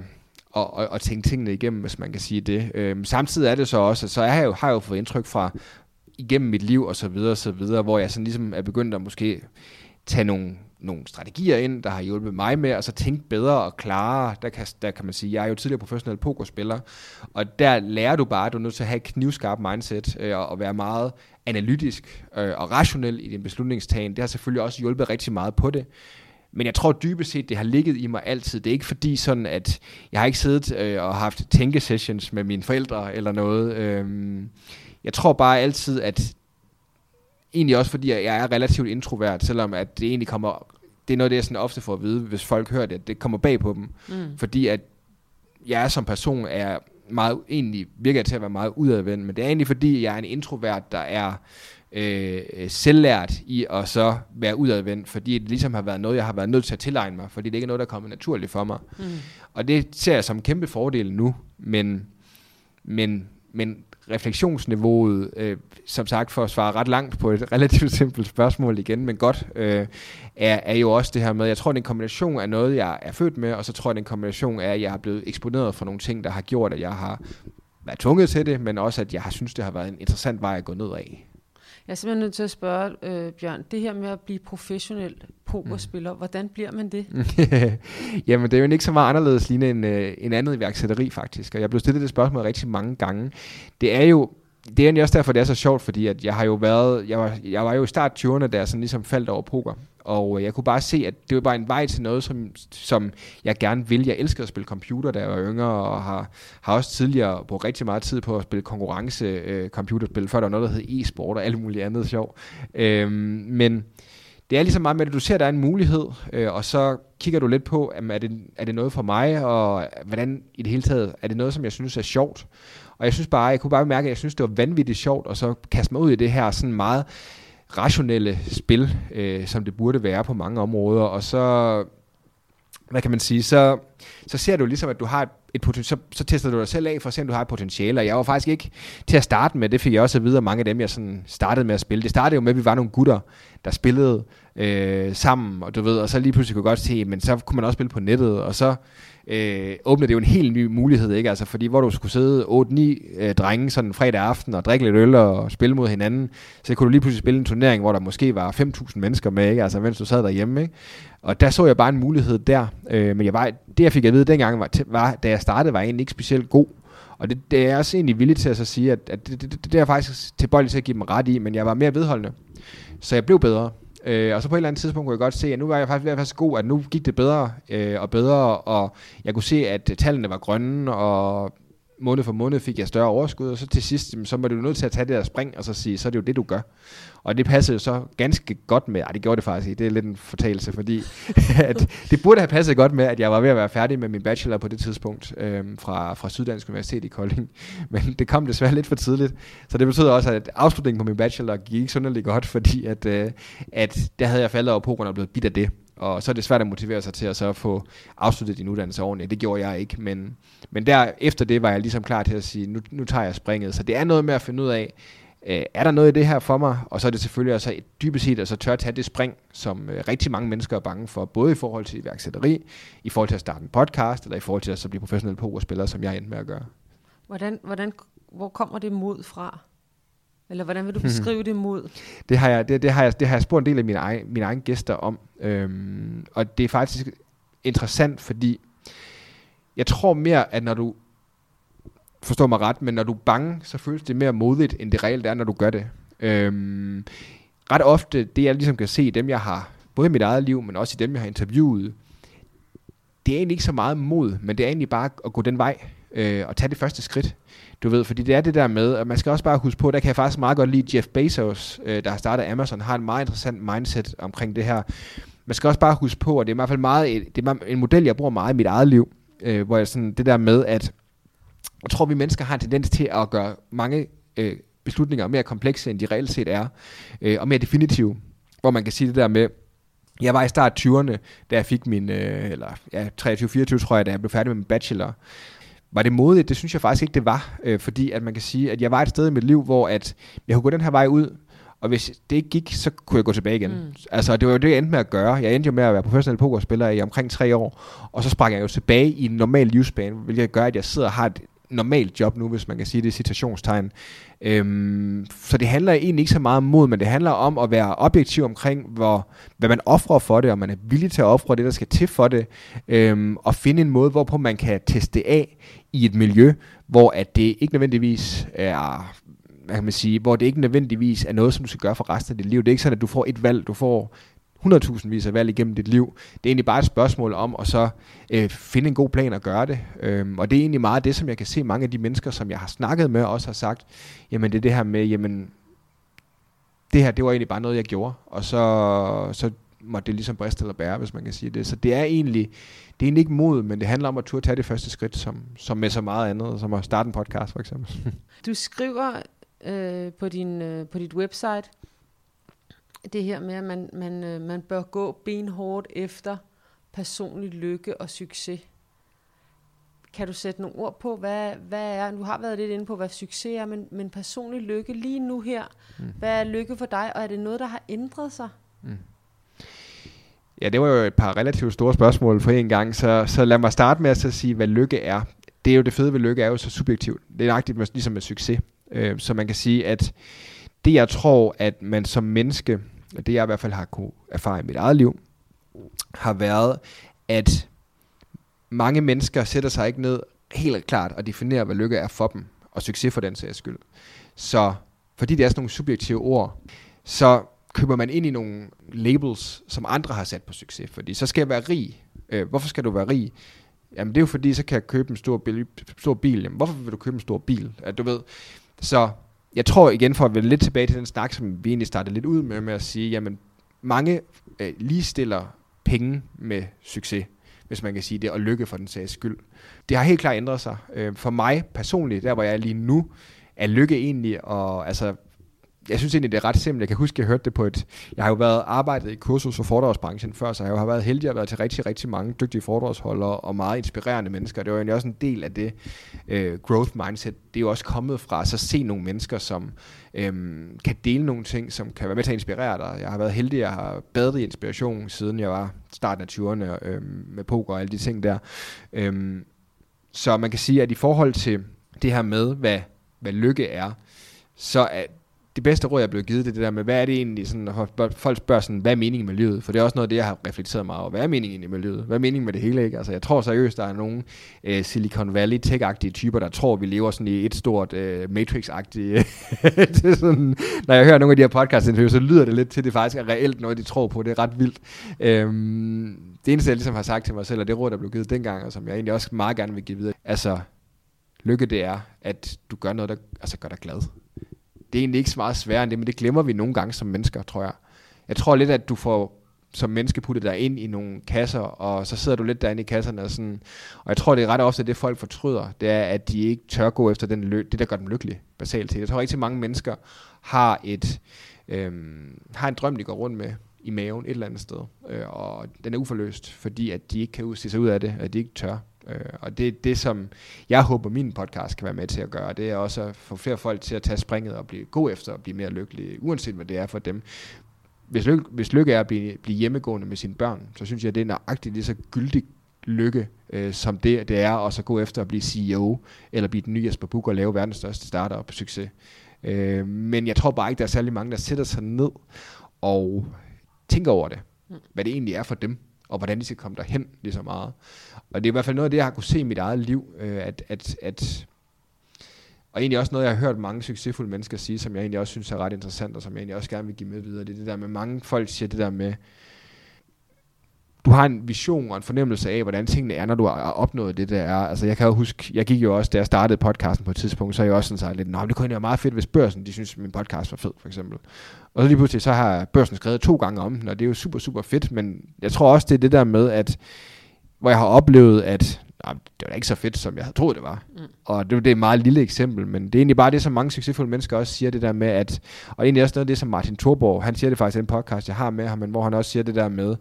Speaker 1: og, og, og tænke tingene igennem, hvis man kan sige det. Øhm, samtidig er det så også, at så jeg har, jo, har jeg jo fået indtryk fra igennem mit liv og så videre og så videre, hvor jeg sådan ligesom er begyndt at måske tage nogle, nogle strategier ind, der har hjulpet mig med at så tænke bedre og klarere. Der kan, der kan man sige, jeg er jo tidligere professionel pokerspiller, og der lærer du bare, at du er nødt til at have et knivskarpt mindset øh, og være meget analytisk øh, og rationel i din beslutningstagen. Det har selvfølgelig også hjulpet rigtig meget på det. Men jeg tror dybest set, det har ligget i mig altid. Det er ikke fordi sådan, at jeg har ikke siddet øh, og haft tænkesessions med mine forældre eller noget. Øhm, jeg tror bare altid, at egentlig også fordi, jeg er relativt introvert, selvom at det egentlig kommer, det er noget, det jeg sådan ofte får at vide, hvis folk hører det, at det kommer bag på dem. Mm. Fordi at jeg er som person er meget, egentlig virker til at være meget udadvendt, men det er egentlig fordi, jeg er en introvert, der er øh, selvlært i at så være udadvendt, fordi det ligesom har været noget, jeg har været nødt til at tilegne mig, fordi det ikke er noget, der er kommet naturligt for mig. Mm. Og det ser jeg som en kæmpe fordel nu, men, men, men refleksionsniveauet, øh, som sagt for at svare ret langt på et relativt simpelt spørgsmål igen, men godt, øh, er, er jo også det her med, jeg tror, det er en kombination af noget, jeg er født med, og så tror jeg, det er en kombination af, at jeg har blevet eksponeret for nogle ting, der har gjort, at jeg har været tvunget til det, men også, at jeg har synes, det har været en interessant vej at gå ned af.
Speaker 2: Jeg er simpelthen nødt til at spørge, øh, Bjørn, det her med at blive professionel pokerspiller, mm. hvordan bliver man det?
Speaker 1: Jamen, det er jo ikke så meget anderledes lignende end, øh, en andet iværksætteri, faktisk. Og jeg blev stillet det spørgsmål rigtig mange gange. Det er jo, det er egentlig også derfor, det er så sjovt, fordi at jeg har jo været, jeg var, jeg var jo i start 20'erne, da jeg sådan ligesom faldt over poker. Og øh, jeg kunne bare se, at det var bare en vej til noget, som, som jeg gerne vil. Jeg elsker at spille computer, da jeg var yngre, og har, har også tidligere brugt rigtig meget tid på at spille konkurrence øh, computerspil, før der var noget, der hed e-sport og alt muligt andet sjov. Øhm, men det er ligesom meget med, at du ser, at der er en mulighed, øh, og så kigger du lidt på, jamen, er, det, er det noget for mig, og hvordan i det hele taget, er det noget, som jeg synes er sjovt? Og jeg synes bare, jeg kunne bare mærke, at jeg synes, det var vanvittigt sjovt, og så kaste mig ud i det her sådan meget rationelle spil, øh, som det burde være på mange områder, og så, hvad kan man sige, så, så ser du ligesom, at du har et, et potentiale, så, så tester du dig selv af for at se, om du har et potentiale, og jeg var faktisk ikke til at starte med, det fik jeg også at vide af mange af dem, jeg sådan startede med at spille. Det startede jo med, at vi var nogle gutter, der spillede øh, sammen, og du ved, og så lige pludselig kunne godt se, men så kunne man også spille på nettet, og så øh, åbner det jo en helt ny mulighed, ikke? Altså, fordi hvor du skulle sidde 8-9 øh, drenge sådan fredag aften og drikke lidt øl og spille mod hinanden, så kunne du lige pludselig spille en turnering, hvor der måske var 5.000 mennesker med, ikke? Altså, mens du sad derhjemme, ikke? Og der så jeg bare en mulighed der, øh, men jeg var, det jeg fik at vide dengang, var, var, da jeg startede, var jeg egentlig ikke specielt god. Og det, det er jeg også egentlig villig til at så sige, at, at det, det, det, det er jeg faktisk tilbøjelig til at give dem ret i, men jeg var mere vedholdende. Så jeg blev bedre. Øh, og så på et eller andet tidspunkt kunne jeg godt se, at nu var jeg faktisk ved at være så god, at nu gik det bedre øh, og bedre, og jeg kunne se, at tallene var grønne, og måned for måned fik jeg større overskud, og så til sidst, så var du nødt til at tage det der spring, og så sige, så er det jo det, du gør. Og det passede jo så ganske godt med, ej det gjorde det faktisk ikke, det er lidt en fortalelse, fordi at det burde have passet godt med, at jeg var ved at være færdig med min bachelor på det tidspunkt, øhm, fra, fra Syddansk Universitet i Kolding. Men det kom desværre lidt for tidligt, så det betød også, at afslutningen på min bachelor gik ikke synderligt godt, fordi at, øh, at der havde jeg faldet over på grund af blevet bidt af det. Og så er det svært at motivere sig til at så få afsluttet din uddannelse ordentligt. Det gjorde jeg ikke, men, men der efter det var jeg ligesom klar til at sige, nu, nu tager jeg springet. Så det er noget med at finde ud af, øh, er der noget i det her for mig? Og så er det selvfølgelig også dybest set at så tør tage det spring, som øh, rigtig mange mennesker er bange for, både i forhold til iværksætteri, i forhold til at starte en podcast, eller i forhold til at så blive professionel pokerspiller, som jeg endte med at gøre.
Speaker 2: Hvordan, hvordan, hvor kommer det mod fra? Eller hvordan vil du beskrive det mod?
Speaker 1: Det har jeg, det, det har jeg, det har jeg spurgt en del af mine, egen, mine egne gæster om. Øhm, og det er faktisk interessant, fordi jeg tror mere, at når du forstår mig ret, men når du er bange, så føles det mere modigt, end det reelt er, når du gør det. Øhm, ret ofte, det jeg ligesom kan se, dem jeg har, både i mit eget liv, men også i dem, jeg har interviewet, det er egentlig ikke så meget mod, men det er egentlig bare at gå den vej øh, og tage det første skridt. Du ved, fordi det er det der med, og man skal også bare huske på, der kan jeg faktisk meget godt lide Jeff Bezos, øh, der har startet Amazon, har en meget interessant mindset omkring det her. Man skal også bare huske på, at det er i hvert fald meget, det er en model, jeg bruger meget i mit eget liv, øh, hvor jeg sådan, det der med, at jeg tror, vi mennesker har en tendens til at gøre mange øh, beslutninger mere komplekse, end de reelt set er, øh, og mere definitive. Hvor man kan sige det der med, jeg var i start 20'erne, da jeg fik min, øh, eller ja, 23-24 tror jeg, da jeg blev færdig med min bachelor. Var det modigt? Det synes jeg faktisk ikke, det var. Øh, fordi at man kan sige, at jeg var et sted i mit liv, hvor at jeg kunne gå den her vej ud, og hvis det ikke gik, så kunne jeg gå tilbage igen. Mm. Altså, det var jo det, jeg endte med at gøre. Jeg endte jo med at være professionel pokerspiller i omkring tre år, og så sprang jeg jo tilbage i en normal livsbane, hvilket gør, at jeg sidder og har et normalt job nu, hvis man kan sige det i citationstegn. Øhm, så det handler egentlig ikke så meget om mod, men det handler om at være objektiv omkring, hvor, hvad man offrer for det, og man er villig til at ofre det, der skal til for det, øhm, og finde en måde, hvorpå man kan teste af i et miljø, hvor at det ikke nødvendigvis er hvad kan man sige, hvor det ikke nødvendigvis er noget, som du skal gøre for resten af dit liv. Det er ikke sådan, at du får et valg, du får 100.000 vis af valg igennem dit liv. Det er egentlig bare et spørgsmål om at så øh, finde en god plan at gøre det. Øhm, og det er egentlig meget det, som jeg kan se mange af de mennesker, som jeg har snakket med, også har sagt, jamen det er det her med, jamen det her, det var egentlig bare noget, jeg gjorde, og så, så måtte det ligesom briste eller bære, hvis man kan sige det. Så det er egentlig, det er egentlig ikke mod, men det handler om at turde tage det første skridt, som, som med så meget andet, som at starte en podcast for eksempel.
Speaker 2: Du skriver øh, på, din, øh, på dit website, det her med, at man, man, øh, man bør gå benhårdt efter personlig lykke og succes. Kan du sætte nogle ord på, hvad, hvad er, du har været lidt inde på, hvad succes er, men, men personlig lykke lige nu her, mm. hvad er lykke for dig, og er det noget, der har ændret sig? Mm.
Speaker 1: Ja, det var jo et par relativt store spørgsmål for en gang, så, så lad mig starte med at så sige, hvad lykke er. Det er jo det fede ved lykke, er jo så subjektivt. Det er nøjagtigt ligesom med succes. Øh, så man kan sige, at det jeg tror, at man som menneske, det jeg i hvert fald har kunne erfare i mit eget liv, har været, at mange mennesker sætter sig ikke ned helt klart og definerer, hvad lykke er for dem, og succes for den sags skyld. Så fordi det er sådan nogle subjektive ord, så køber man ind i nogle labels, som andre har sat på succes. Fordi så skal jeg være rig. Øh, hvorfor skal du være rig? Jamen det er jo fordi, så kan jeg købe en stor bil. Stor bil. Jamen, hvorfor vil du købe en stor bil? At du ved, så jeg tror igen, for at vende lidt tilbage til den snak, som vi egentlig startede lidt ud med, med at sige, jamen mange øh, ligestiller penge med succes, hvis man kan sige det, og lykke for den sags skyld. Det har helt klart ændret sig. Øh, for mig personligt, der hvor jeg er lige nu, er lykke egentlig, og altså jeg synes egentlig, det er ret simpelt. Jeg kan huske, jeg hørte det på et... Jeg har jo været arbejdet i kursus- og foredragsbranchen før, så jeg har været heldig at være til rigtig, rigtig mange dygtige foredragsholdere og meget inspirerende mennesker. Det var egentlig også en del af det øh, growth mindset. Det er jo også kommet fra så se nogle mennesker, som øh, kan dele nogle ting, som kan være med til at inspirere dig. Jeg har været heldig, at jeg har badet i inspiration, siden jeg var starten af 20'erne øh, med poker og alle de ting der. Øh, så man kan sige, at i forhold til det her med, hvad, hvad lykke er, så er det bedste råd, jeg blev givet, det er det der med, hvad er det egentlig, sådan, folk spørger sådan, hvad er meningen med livet? For det er også noget af det, jeg har reflekteret meget over. Hvad er meningen med livet? Hvad er meningen med det hele? Ikke? Altså, jeg tror seriøst, der er nogle øh, Silicon Valley tech-agtige typer, der tror, vi lever sådan i et stort øh, Matrix-agtigt. Øh, det sådan, når jeg hører nogle af de her podcast så lyder det lidt til, at det faktisk er reelt noget, de tror på. Det er ret vildt. Øhm, det eneste, jeg ligesom har sagt til mig selv, og det råd, der blev givet dengang, og som jeg egentlig også meget gerne vil give videre, altså, lykke det er, at du gør noget, der altså, gør dig glad det er egentlig ikke så meget sværere end det, men det glemmer vi nogle gange som mennesker, tror jeg. Jeg tror lidt, at du får som menneske puttet dig ind i nogle kasser, og så sidder du lidt derinde i kasserne og sådan, og jeg tror, det er ret ofte det, folk fortryder, det er, at de ikke tør gå efter den lø- det, der gør dem lykkelige, basalt set. Jeg tror rigtig mange mennesker har et, øhm, har en drøm, de går rundt med i maven et eller andet sted, øh, og den er uforløst, fordi at de ikke kan se sig ud af det, at de ikke tør. Øh, og det er det, som jeg håber, min podcast kan være med til at gøre. Det er også at få flere folk til at tage springet og blive god efter og blive mere lykkelige, uanset hvad det er for dem. Hvis lykke, hvis lykke er at blive, blive hjemmegående med sine børn, så synes jeg, det er nøjagtigt lige så gyldig lykke, øh, som det, det er at så gå efter at blive CEO, eller blive den nye Jesper Buch og lave verdens største startup succes. Øh, men jeg tror bare ikke, der er særlig mange, der sætter sig ned og tænker over det. Mm. Hvad det egentlig er for dem og hvordan de skal komme derhen lige så meget. Og det er i hvert fald noget af det, jeg har kunne se i mit eget liv, øh, at, at, at og egentlig også noget, jeg har hørt mange succesfulde mennesker sige, som jeg egentlig også synes er ret interessant, og som jeg egentlig også gerne vil give med videre. Det er det der med, mange folk siger det der med, du har en vision og en fornemmelse af, hvordan tingene er, når du har opnået det, der er. Altså, jeg kan jo huske, jeg gik jo også, da jeg startede podcasten på et tidspunkt, så er jeg også sådan sagt lidt, nej, det kunne være meget fedt, hvis børsen, de synes, at min podcast var fed, for eksempel. Og så lige pludselig, så har børsen skrevet to gange om den, og det er jo super, super fedt, men jeg tror også, det er det der med, at hvor jeg har oplevet, at det var da ikke så fedt, som jeg havde troet, det var. Mm. Og det, det er et meget lille eksempel, men det er egentlig bare det, som mange succesfulde mennesker også siger, det der med, at, og egentlig også noget af det, som Martin Thorborg, han siger det faktisk i den podcast, jeg har med ham, men hvor han også siger det der med,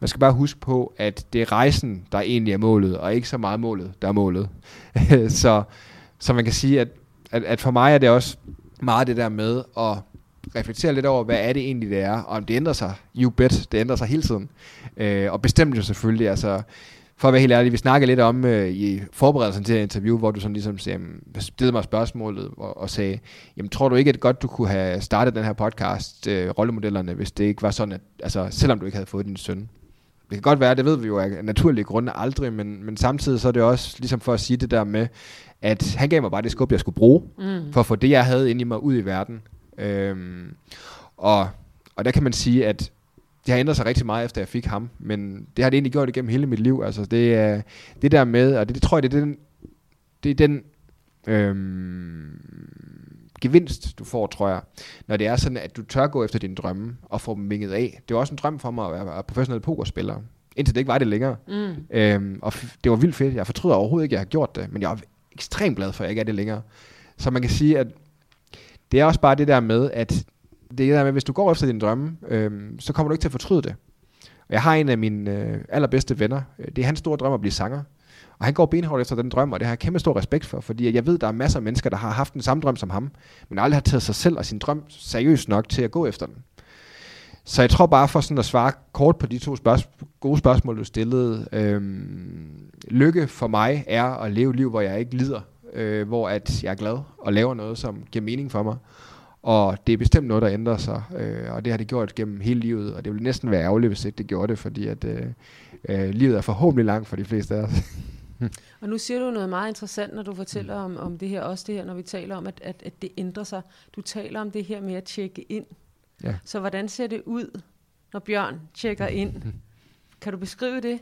Speaker 1: man skal bare huske på, at det er rejsen, der egentlig er målet, og ikke så meget målet, der er målet. så, så man kan sige, at, at, at for mig er det også meget det der med at reflektere lidt over, hvad er det egentlig, det er, og om det ændrer sig. You bet, det ændrer sig hele tiden. Øh, og bestemt jo selvfølgelig, altså, for at være helt ærlig, vi snakkede lidt om øh, i forberedelsen til interview, hvor du sådan ligesom sagde, stillede mig spørgsmålet og, og sagde, jamen tror du ikke, at godt du kunne have startet den her podcast, øh, rollemodellerne, hvis det ikke var sådan, at, altså selvom du ikke havde fået din søn? Det kan godt være, det ved vi jo af naturlige grunde aldrig, men, men samtidig så er det også ligesom for at sige det der med, at han gav mig bare det skub, jeg skulle bruge, mm. for at få det, jeg havde inde i mig ud i verden. Øhm, og, og der kan man sige, at det har ændret sig rigtig meget, efter jeg fik ham, men det har det egentlig gjort igennem hele mit liv. Altså det er det der med, og det, det tror jeg, det er den, det er den øhm, gevinst, du får, tror jeg, når det er sådan, at du tør gå efter dine drømme og få dem vinget af. Det var også en drøm for mig at være professionel pokerspiller, indtil det ikke var det længere. Mm. Øhm, og det var vildt fedt. Jeg fortryder overhovedet ikke, at jeg har gjort det, men jeg er ekstremt glad for, at jeg ikke er det længere. Så man kan sige, at det er også bare det der med, at det er der med, hvis du går efter dine drømme, øhm, så kommer du ikke til at fortryde det. Og jeg har en af mine øh, allerbedste venner, øh, det er hans store drøm at blive sanger. Og han går benhårdt efter den drøm, og det har jeg kæmpe stor respekt for, fordi jeg ved, der er masser af mennesker, der har haft den samme drøm som ham, men aldrig har taget sig selv og sin drøm seriøst nok til at gå efter den. Så jeg tror bare for sådan at svare kort på de to spørgsmål, gode spørgsmål, du stillede. Øhm, lykke for mig er at leve et liv, hvor jeg ikke lider, øh, hvor at jeg er glad og laver noget, som giver mening for mig. Og det er bestemt noget, der ændrer sig, øh, og det har det gjort gennem hele livet, og det vil næsten være ærgerligt, hvis ikke det gjorde det, fordi at øh, øh, livet er forhåbentlig langt for de fleste af os.
Speaker 2: og nu siger du noget meget interessant, når du fortæller om, om det her, også det her, når vi taler om, at, at, at det ændrer sig. Du taler om det her med at tjekke ind. Ja. Så hvordan ser det ud, når Bjørn tjekker ind? Kan du beskrive det?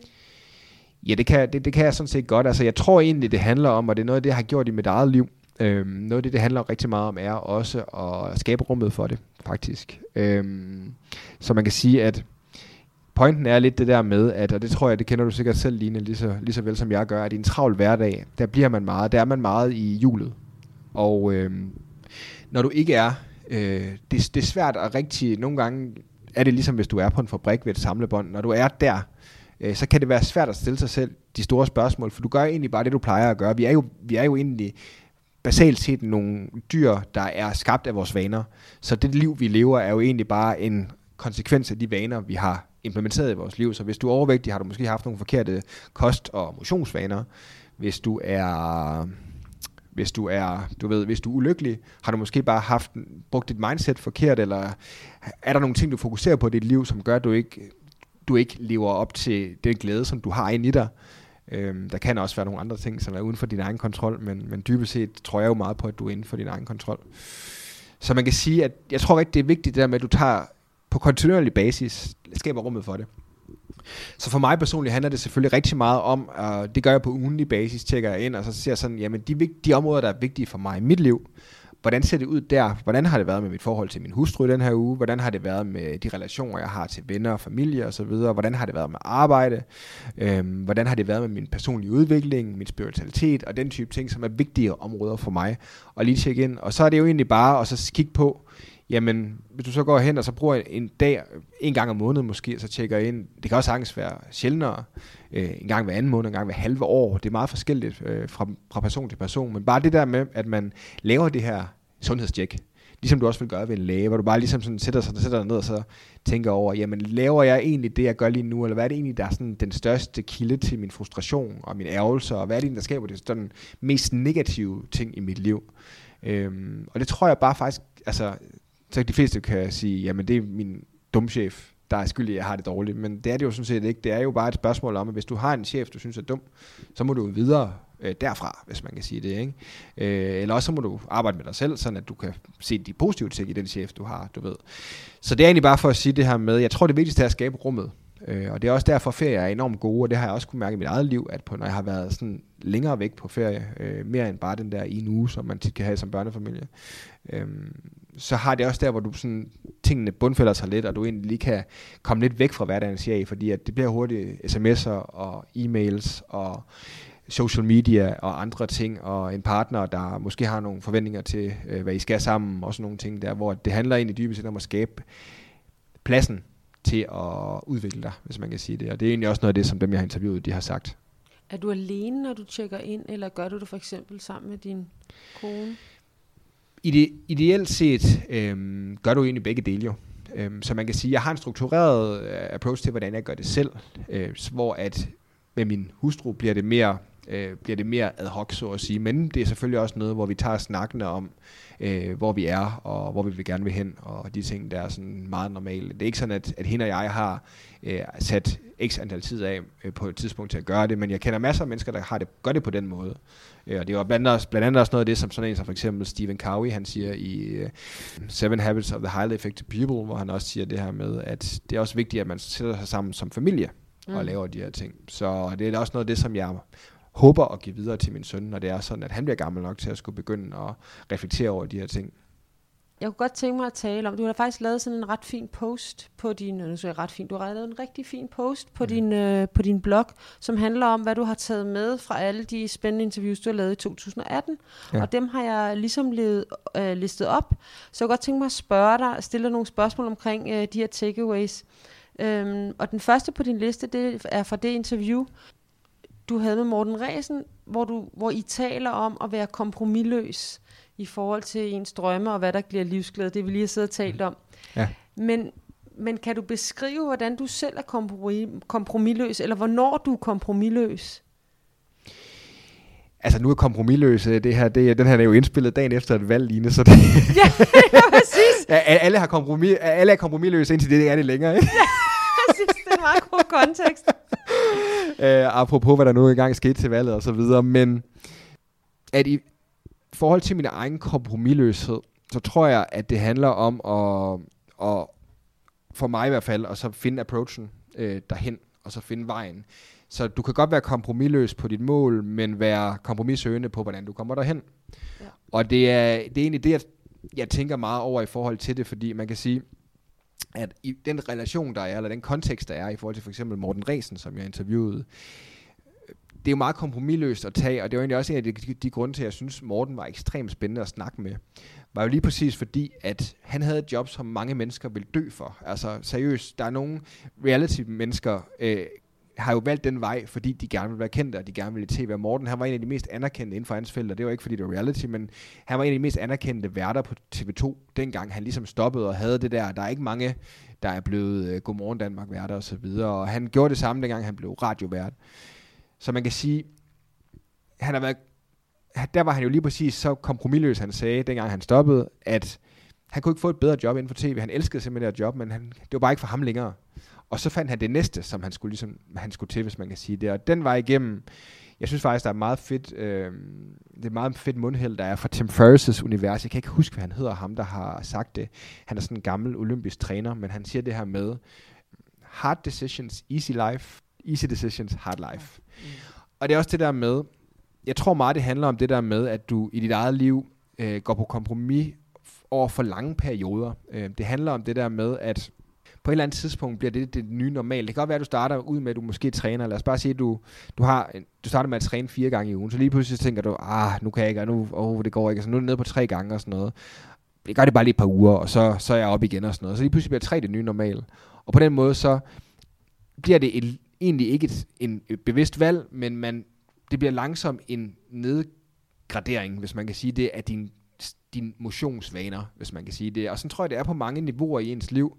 Speaker 1: Ja, det kan, det, det kan jeg sådan set godt. Altså, jeg tror egentlig, det handler om, og det er noget af det, jeg har gjort i mit eget liv, Øhm, noget af det, det handler rigtig meget om, er også at skabe rummet for det, faktisk. Øhm, så man kan sige, at pointen er lidt det der med, at, og det tror jeg, det kender du sikkert selv, Line, lige så, lige så vel som jeg gør, at i en travl hverdag, der bliver man meget, der er man meget i hjulet. Og øh, når du ikke er, øh, det, det er svært at rigtig, nogle gange er det ligesom, hvis du er på en fabrik ved et samlebånd, når du er der, øh, så kan det være svært at stille sig selv de store spørgsmål, for du gør egentlig bare det, du plejer at gøre. Vi er jo, vi er jo egentlig basalt set nogle dyr, der er skabt af vores vaner. Så det liv, vi lever, er jo egentlig bare en konsekvens af de vaner, vi har implementeret i vores liv. Så hvis du er overvægtig, har du måske haft nogle forkerte kost- og motionsvaner. Hvis du er hvis du er, du ved, hvis du er ulykkelig, har du måske bare haft brugt dit mindset forkert, eller er der nogle ting, du fokuserer på i dit liv, som gør, at du ikke, du ikke lever op til den glæde, som du har inde i dig. Øhm, der kan også være nogle andre ting, som er uden for din egen kontrol, men, men dybest set tror jeg jo meget på, at du er inden for din egen kontrol. Så man kan sige, at jeg tror rigtig, det er vigtigt det der med, at du tager på kontinuerlig basis, skaber rummet for det. Så for mig personligt handler det selvfølgelig rigtig meget om, og det gør jeg på ugenlig basis, tjekker jeg ind, og så ser jeg sådan, jamen de, de områder, der er vigtige for mig i mit liv, Hvordan ser det ud der? Hvordan har det været med mit forhold til min hustru i den her uge? Hvordan har det været med de relationer, jeg har til venner og familie osv.? Hvordan har det været med arbejde? Øhm, hvordan har det været med min personlige udvikling, min spiritualitet og den type ting, som er vigtige områder for mig Og lige tjekke ind. Og så er det jo egentlig bare at så kigge på, jamen, hvis du så går hen og så bruger en dag, en gang om måneden måske, så tjekker ind, det kan også sagtens være sjældnere, øh, en gang hver anden måned, en gang hver halve år, det er meget forskelligt øh, fra, fra person til person, men bare det der med, at man laver det her sundhedstjek, ligesom du også vil gøre ved en læge, hvor du bare ligesom sådan sætter, sig, sætter dig ned og så tænker over, jamen laver jeg egentlig det, jeg gør lige nu, eller hvad er det egentlig, der er sådan den største kilde til min frustration og min ærgelse, og hvad er det egentlig, der skaber det sådan mest negative ting i mit liv? Øhm, og det tror jeg bare faktisk, altså, så de fleste kan sige, jamen det er min dum chef, der er skyldig, at jeg har det dårligt. Men det er det jo sådan set ikke. Det er jo bare et spørgsmål om, at hvis du har en chef, du synes er dum, så må du videre øh, derfra, hvis man kan sige det. Ikke? Øh, eller også så må du arbejde med dig selv, sådan at du kan se de positive ting i den chef, du har, du ved. Så det er egentlig bare for at sige det her med, jeg tror det vigtigste er at skabe rummet. Øh, og det er også derfor, at ferier er enormt gode, og det har jeg også kunne mærke i mit eget liv, at på, når jeg har været sådan længere væk på ferie, øh, mere end bare den der en uge, som man tit kan have som børnefamilie, øh, så har det også der, hvor du sådan, tingene bundfælder sig lidt, og du egentlig lige kan komme lidt væk fra hverdagens jag, fordi at det bliver hurtigt sms'er og e-mails og social media og andre ting, og en partner, der måske har nogle forventninger til, øh, hvad I skal sammen, og sådan nogle ting der, hvor det handler egentlig dybest set om at skabe pladsen til at udvikle dig, hvis man kan sige det. Og det er egentlig også noget af det, som dem, jeg har interviewet, de har sagt.
Speaker 2: Er du alene, når du tjekker ind, eller gør du det for eksempel sammen med din kone?
Speaker 1: Ide, ideelt set øhm, gør du egentlig begge dele jo. Øhm, så man kan sige, at jeg har en struktureret øh, approach til, hvordan jeg gør det selv, øh, hvor at med min hustru bliver det mere øh, bliver det mere ad hoc, så at sige. Men det er selvfølgelig også noget, hvor vi tager snakkene om, øh, hvor vi er, og hvor vi vil gerne vil hen, og de ting, der er sådan meget normale. Det er ikke sådan, at, at hende og jeg har øh, sat x antal tid af øh, på et tidspunkt til at gøre det, men jeg kender masser af mennesker, der har det, gør det på den måde. Øh, og det var blandt andet, blandt andet også noget af det, som sådan en som for eksempel Stephen Covey, han siger i uh, Seven Habits of the Highly Effective People, hvor han også siger det her med, at det er også vigtigt, at man sætter sig sammen som familie mm. og laver de her ting. Så det er også noget af det, som jeg håber at give videre til min søn, når det er sådan, at han bliver gammel nok til at skulle begynde at reflektere over de her ting.
Speaker 2: Jeg kunne godt tænke mig at tale om, du har faktisk lavet sådan en ret fin post på din, nu så jeg ret fint, du har lavet en rigtig fin post på, mm. din, øh, på din blog, som handler om, hvad du har taget med fra alle de spændende interviews, du har lavet i 2018. Ja. Og dem har jeg ligesom levet, øh, listet op. Så jeg kunne godt tænke mig at spørge dig, stille dig nogle spørgsmål omkring øh, de her takeaways. Øhm, og den første på din liste, det er fra det interview, du havde med Morten Resen, hvor, du, hvor I taler om at være kompromilløs i forhold til ens drømme og hvad der bliver livsglæde. Det vi lige har siddet og talt om.
Speaker 1: Ja.
Speaker 2: Men, men kan du beskrive, hvordan du selv er kompromilløs, eller hvornår du er kompromilløs?
Speaker 1: Altså nu er kompromilløs, øh, det her, det, den her er jo indspillet dagen efter et valg, Line, så det...
Speaker 2: ja, ja, præcis.
Speaker 1: ja, alle, har kompromis, alle er kompromilløse, indtil det er det længere, ikke? ja,
Speaker 2: jeg synes, det er en meget god kontekst.
Speaker 1: uh, apropos, hvad der nu engang skete til valget og så videre, men at i forhold til min egen kompromilløshed, så tror jeg, at det handler om at, at for mig i hvert fald, og så finde approachen øh, derhen, og så finde vejen. Så du kan godt være kompromilløs på dit mål, men være kompromissøgende på, hvordan du kommer derhen. Ja. Og det er, det er egentlig det, jeg, jeg tænker meget over i forhold til det, fordi man kan sige, at i den relation, der er, eller den kontekst, der er i forhold til for eksempel Morten Resen, som jeg interviewede, det er jo meget kompromilløst at tage, og det var egentlig også en af de, de, de grunde til, at jeg synes, Morten var ekstremt spændende at snakke med. Var jo lige præcis fordi, at han havde et job, som mange mennesker vil dø for. Altså seriøst, der er nogle reality-mennesker, øh, har jo valgt den vej, fordi de gerne vil være kendte, og de gerne vil i tv. Og Morten, han var en af de mest anerkendte inden for hans felt, og det var ikke fordi det var reality, men han var en af de mest anerkendte værter på TV2, dengang han ligesom stoppede og havde det der. Der er ikke mange, der er blevet øh, Godmorgen Danmark værter og så videre, og han gjorde det samme, dengang han blev radiovært. Så man kan sige, han har været, der var han jo lige præcis så kompromilløs, han sagde, dengang han stoppede, at han kunne ikke få et bedre job inden for tv. Han elskede simpelthen det job, men han, det var bare ikke for ham længere. Og så fandt han det næste, som han skulle, ligesom, han skulle til, hvis man kan sige det. Og den var igennem, jeg synes faktisk, der er meget fedt, øh, det er meget fedt mundheld, der er fra Tim Ferriss' univers. Jeg kan ikke huske, hvad han hedder, ham der har sagt det. Han er sådan en gammel olympisk træner, men han siger det her med, hard decisions, easy life, easy decisions, hard life. Mm. Og det er også det der med, jeg tror meget, det handler om det der med, at du i dit eget liv øh, går på kompromis over for lange perioder. Øh, det handler om det der med, at på et eller andet tidspunkt bliver det det nye normal. Det kan godt være, at du starter ud med, at du måske træner. Lad os bare sige, at du, du, har, du starter med at træne fire gange i ugen. Så lige pludselig tænker du, ah, nu kan jeg ikke, og nu, oh, det går ikke. Så nu er det nede på tre gange og sådan noget. Det gør det bare lige et par uger, og så, så er jeg op igen og sådan noget. Så lige pludselig bliver tre det nye normal. Og på den måde, så bliver det et, egentlig ikke et, en, et bevidst valg, men man, det bliver langsomt en nedgradering, hvis man kan sige det, af din dine motionsvaner, hvis man kan sige det. Og så tror jeg, det er på mange niveauer i ens liv,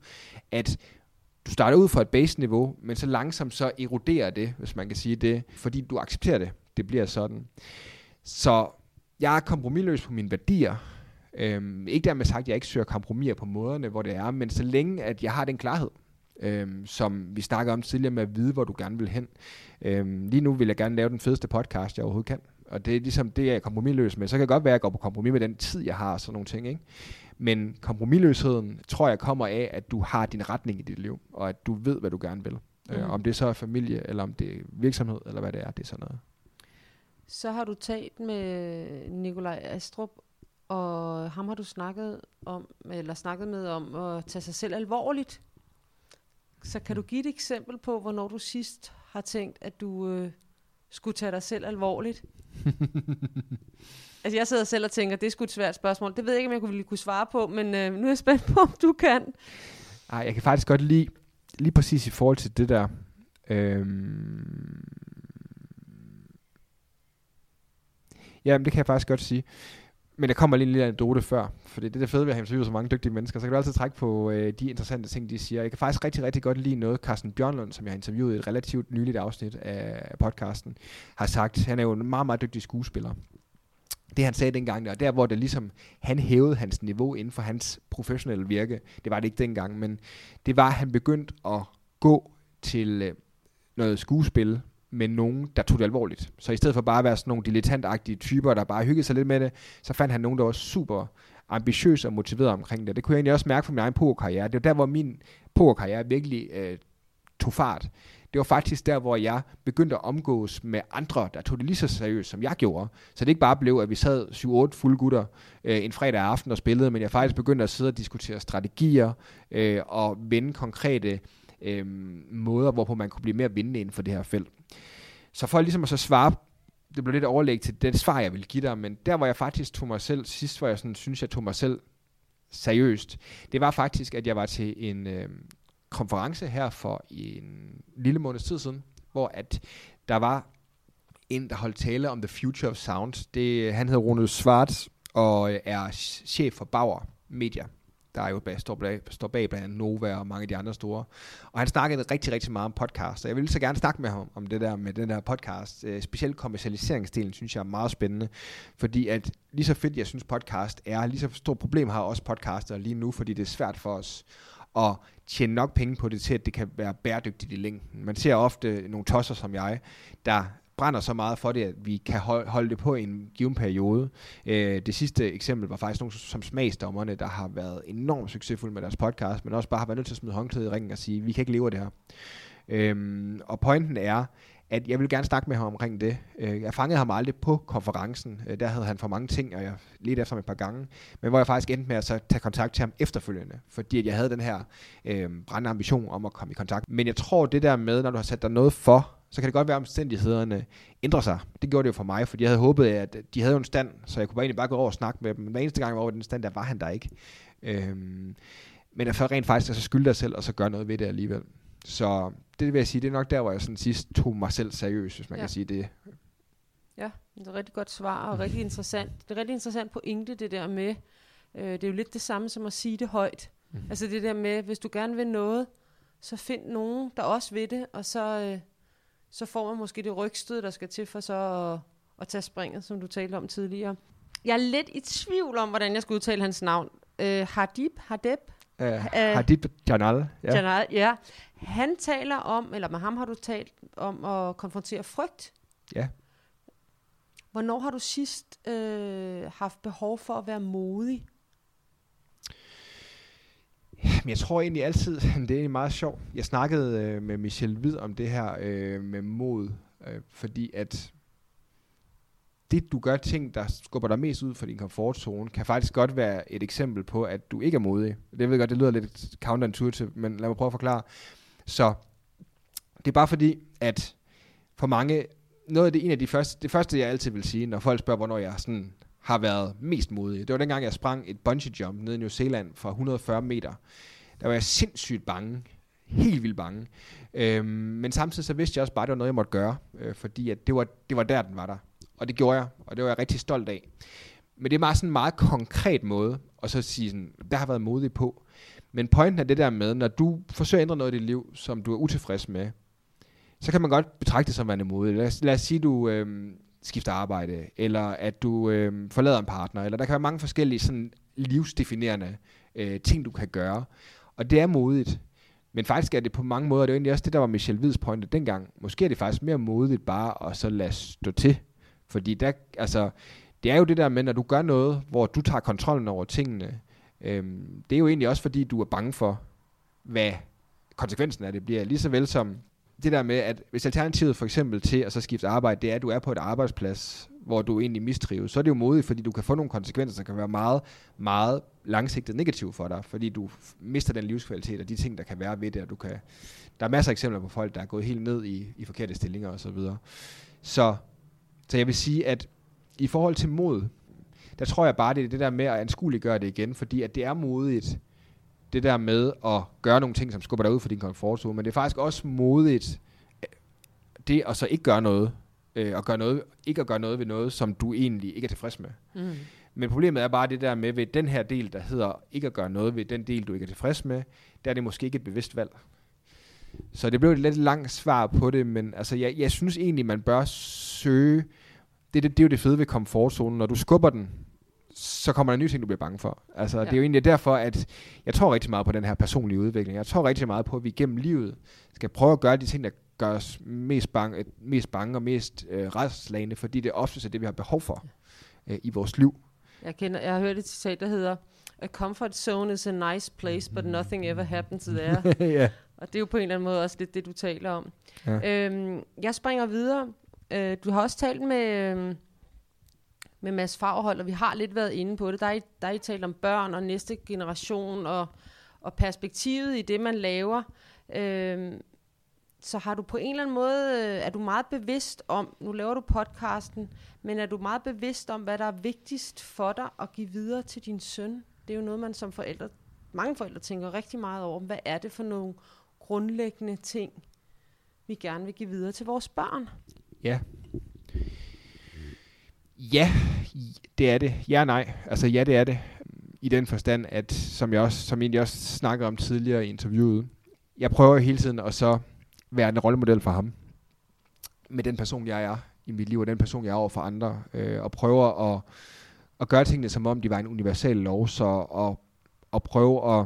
Speaker 1: at du starter ud fra et base-niveau, men så langsomt så eroderer det, hvis man kan sige det, fordi du accepterer det. Det bliver sådan. Så jeg er kompromilløs på mine værdier. Øhm, ikke dermed sagt, at jeg ikke søger kompromiser på måderne, hvor det er, men så længe, at jeg har den klarhed, øhm, som vi snakkede om tidligere med at vide, hvor du gerne vil hen. Øhm, lige nu vil jeg gerne lave den fedeste podcast, jeg overhovedet kan. Og det er ligesom det, jeg er kompromilløs med. Så kan det godt være, at jeg går på kompromis med den tid, jeg har og sådan nogle ting. Ikke? Men kompromilløsheden tror jeg kommer af, at du har din retning i dit liv, og at du ved, hvad du gerne vil. Øh, mm. Øh, om det så er familie, eller om det er virksomhed, eller hvad det er, det er sådan noget.
Speaker 2: Så har du talt med Nikolaj Astrup, og ham har du snakket om, eller snakket med om at tage sig selv alvorligt. Så kan du give et eksempel på, hvornår du sidst har tænkt, at du øh, skulle tage dig selv alvorligt? altså jeg sidder selv og tænker, det er sgu et svært spørgsmål. Det ved jeg ikke, om jeg kunne, kunne svare på, men øh, nu er jeg spændt på, om du kan.
Speaker 1: Nej, jeg kan faktisk godt lide, lige præcis i forhold til det der, øhm, Jamen, det kan jeg faktisk godt sige. Men der kommer lige en lille anekdote før, for det er det fede ved at have interviewet så mange dygtige mennesker, så kan du altid trække på øh, de interessante ting, de siger. Jeg kan faktisk rigtig, rigtig godt lide noget, Carsten Bjørnlund, som jeg har interviewet i et relativt nyligt afsnit af podcasten, har sagt. Han er jo en meget, meget dygtig skuespiller. Det han sagde dengang, der, der hvor det ligesom, han hævede hans niveau inden for hans professionelle virke, det var det ikke dengang, men det var, at han begyndte at gå til øh, noget skuespil, med nogen, der tog det alvorligt. Så i stedet for bare at være sådan nogle dilettantagtige typer, der bare hyggede sig lidt med det, så fandt han nogen, der var super ambitiøs og motiveret omkring det. Det kunne jeg egentlig også mærke fra min egen pokerkarriere. Det var der, hvor min pokerkarriere virkelig øh, tog fart. Det var faktisk der, hvor jeg begyndte at omgås med andre, der tog det lige så seriøst, som jeg gjorde. Så det ikke bare blev, at vi sad 7-8 fulde gutter øh, en fredag aften og spillede, men jeg faktisk begyndte at sidde og diskutere strategier øh, og vende konkrete øh, måder, hvorpå man kunne blive mere vindende inden for det her felt. Så for ligesom at så svare, det blev lidt overlæg til det svar, jeg ville give dig, men der, hvor jeg faktisk tog mig selv, sidst hvor jeg sådan, synes, jeg tog mig selv seriøst, det var faktisk, at jeg var til en øh, konference her for en lille måneds tid siden, hvor at der var en, der holdt tale om The Future of Sound. Det, han hedder Rune Svart og er chef for Bauer Media der er jo bag, står, bag, står bag blandt andet Nova og mange af de andre store. Og han snakkede rigtig, rigtig meget om podcast, og jeg ville så gerne snakke med ham om det der med den der podcast. Øh, specielt kommercialiseringsdelen synes jeg er meget spændende, fordi at lige så fedt jeg synes podcast er, lige så stort problem har også podcaster lige nu, fordi det er svært for os at tjene nok penge på det til, at det kan være bæredygtigt i længden. Man ser ofte nogle tosser som jeg, der brænder så meget for det, at vi kan holde det på i en given periode. Øh, det sidste eksempel var faktisk nogle som smagsdommerne, der har været enormt succesfulde med deres podcast, men også bare har været nødt til at smide håndklædet i ringen og sige, vi kan ikke leve af det her. Øhm, og pointen er, at jeg vil gerne snakke med ham omkring det. Øh, jeg fangede ham aldrig på konferencen. Øh, der havde han for mange ting, og jeg ledte efter ham et par gange. Men hvor jeg faktisk endte med at så tage kontakt til ham efterfølgende, fordi at jeg havde den her øh, brændende ambition om at komme i kontakt. Men jeg tror, det der med, når du har sat dig noget for, så kan det godt være, at omstændighederne ændrer sig. Det gjorde det jo for mig, fordi jeg havde håbet, at de havde en stand, så jeg kunne bare egentlig bare gå over og snakke med dem. Men hver eneste gang, jeg var over den stand, der var han der ikke. Øhm, men at rent faktisk så skylde dig selv, og så gøre noget ved det alligevel. Så det vil jeg sige, det er nok der, hvor jeg sådan sidst tog mig selv seriøst, hvis man ja. kan sige det.
Speaker 2: Ja, det er et rigtig godt svar, og rigtig interessant. Det er rigtig interessant pointe, det der med, øh, det er jo lidt det samme som at sige det højt. Mm. Altså det der med, hvis du gerne vil noget, så find nogen, der også vil det, og så, øh, så får man måske det rygstød, der skal til for så at, at tage springet, som du talte om tidligere. Jeg er lidt i tvivl om, hvordan jeg skal udtale hans navn. Øh, Hardib, Hardeb?
Speaker 1: Uh, uh, Hardib Janal.
Speaker 2: Ja. Janal, ja. Han taler om, eller med ham har du talt om at konfrontere frygt.
Speaker 1: Ja.
Speaker 2: Hvornår har du sidst øh, haft behov for at være modig?
Speaker 1: Men jeg tror egentlig altid, det er egentlig meget sjovt. Jeg snakkede øh, med Michel Hvid om det her øh, med mod, øh, fordi at det, du gør ting, der skubber dig mest ud fra din komfortzone, kan faktisk godt være et eksempel på, at du ikke er modig. Det ved godt, det lyder lidt counterintuitive, men lad mig prøve at forklare. Så det er bare fordi, at for mange, noget af det, en af de første, det første, jeg altid vil sige, når folk spørger, hvornår jeg sådan har været mest modig. Det var dengang, jeg sprang et bungee jump ned i New Zealand fra 140 meter. Der var jeg sindssygt bange. Helt vildt bange. Øhm, men samtidig så vidste jeg også bare, at det var noget, jeg måtte gøre. Øh, fordi at det, var, det var der, den var der. Og det gjorde jeg, og det var jeg rigtig stolt af. Men det er meget sådan en meget konkret måde, og så sige sådan, der har været modig på. Men pointen er det der med, når du forsøger at ændre noget i dit liv, som du er utilfreds med, så kan man godt betragte det som værende modig. Lad os, lad os sige, du øh, skifter arbejde, eller at du øh, forlader en partner, eller der kan være mange forskellige sådan livsdefinerende øh, ting, du kan gøre. Og det er modigt. Men faktisk er det på mange måder, det er jo egentlig også det, der var Michelle Hvids pointe dengang. Måske er det faktisk mere modigt bare at så lade stå til. Fordi der, altså, det er jo det der med, når du gør noget, hvor du tager kontrollen over tingene, øhm, det er jo egentlig også fordi, du er bange for, hvad konsekvensen af det bliver. Lige så vel som det der med, at hvis alternativet for eksempel til at så skifte arbejde, det er, at du er på et arbejdsplads, hvor du egentlig mistrives, så er det jo modigt, fordi du kan få nogle konsekvenser, der kan være meget, meget langsigtet negative for dig, fordi du mister den livskvalitet og de ting, der kan være ved det, og du kan, der er masser af eksempler på folk, der er gået helt ned i, i forkerte stillinger osv. Så, videre. så, så jeg vil sige, at i forhold til mod, der tror jeg bare, det er det der med at anskueliggøre det igen, fordi at det er modigt, det der med at gøre nogle ting, som skubber dig ud for din komfortzone, men det er faktisk også modigt, det at så ikke gøre noget, øh, og gøre noget, ikke at gøre noget ved noget, som du egentlig ikke er tilfreds med. Mm. Men problemet er bare det der med, ved den her del, der hedder ikke at gøre noget ved den del, du ikke er tilfreds med, der er det måske ikke et bevidst valg. Så det blev et lidt langt svar på det, men altså, jeg, jeg synes egentlig, man bør søge, det, det, det er jo det fede ved komfortzonen, når du skubber den, så kommer der nye ting, du bliver bange for. Altså, ja. det er jo egentlig derfor, at jeg tror rigtig meget på den her personlige udvikling. Jeg tror rigtig meget på, at vi gennem livet skal prøve at gøre de ting, der gør os mest bange, mest bange og mest øh, redselslagende, fordi det oftest er det, vi har behov for øh, i vores liv.
Speaker 2: Jeg, kender, jeg har hørt et citat, der hedder, A comfort zone is a nice place, but nothing ever happens there. ja. Og det er jo på en eller anden måde også lidt det, du taler om. Ja. Øhm, jeg springer videre. Øh, du har også talt med, øh, med Mads Fagerhold, og vi har lidt været inde på det. Der er, der er I talt om børn og næste generation og, og perspektivet i det, man laver. Øh, så har du på en eller anden måde, øh, er du meget bevidst om, nu laver du podcasten, men er du meget bevidst om, hvad der er vigtigst for dig at give videre til din søn? Det er jo noget, man som forældre, mange forældre tænker rigtig meget over. Hvad er det for nogle grundlæggende ting, vi gerne vil give videre til vores børn?
Speaker 1: Ja. Ja, det er det. Ja nej. Altså ja, det er det. I den forstand, at som jeg også, som egentlig også snakkede om tidligere i interviewet, jeg prøver hele tiden at så være en rollemodel for ham. Med den person, jeg er i mit liv, og den person, jeg er over for andre. Øh, og prøver at, at gøre tingene, som om de var en universal lov, så og, og prøve at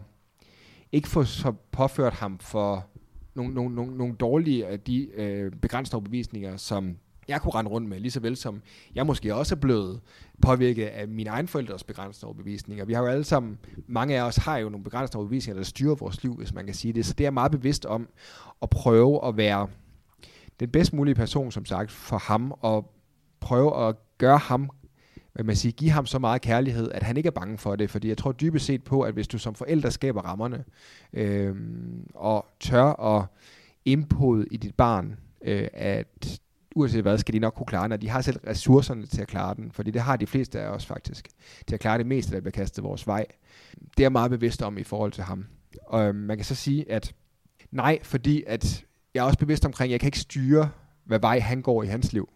Speaker 1: ikke få så påført ham for nogle, nogle, nogle, nogle dårlige af de øh, begrænsede overbevisninger, som jeg kunne rende rundt med, lige så vel som jeg måske også er blevet påvirket af mine egne forældres begrænsede overbevisninger. Vi har jo alle sammen, mange af os har jo nogle begrænsede overbevisninger, der styrer vores liv, hvis man kan sige det. Så det er meget bevidst om at prøve at være den bedst mulige person, som sagt, for ham, og prøve at gøre ham hvad man siger, give ham så meget kærlighed, at han ikke er bange for det, fordi jeg tror dybest set på, at hvis du som forælder skaber rammerne, øh, og tør at indpode i dit barn, øh, at uanset hvad, skal de nok kunne klare den, og de har selv ressourcerne til at klare den, fordi det har de fleste af os faktisk, til at klare det meste, der bliver kastet vores vej. Det er jeg meget bevidst om i forhold til ham. Og øhm, man kan så sige, at nej, fordi at jeg er også bevidst omkring, at jeg kan ikke styre, hvad vej han går i hans liv.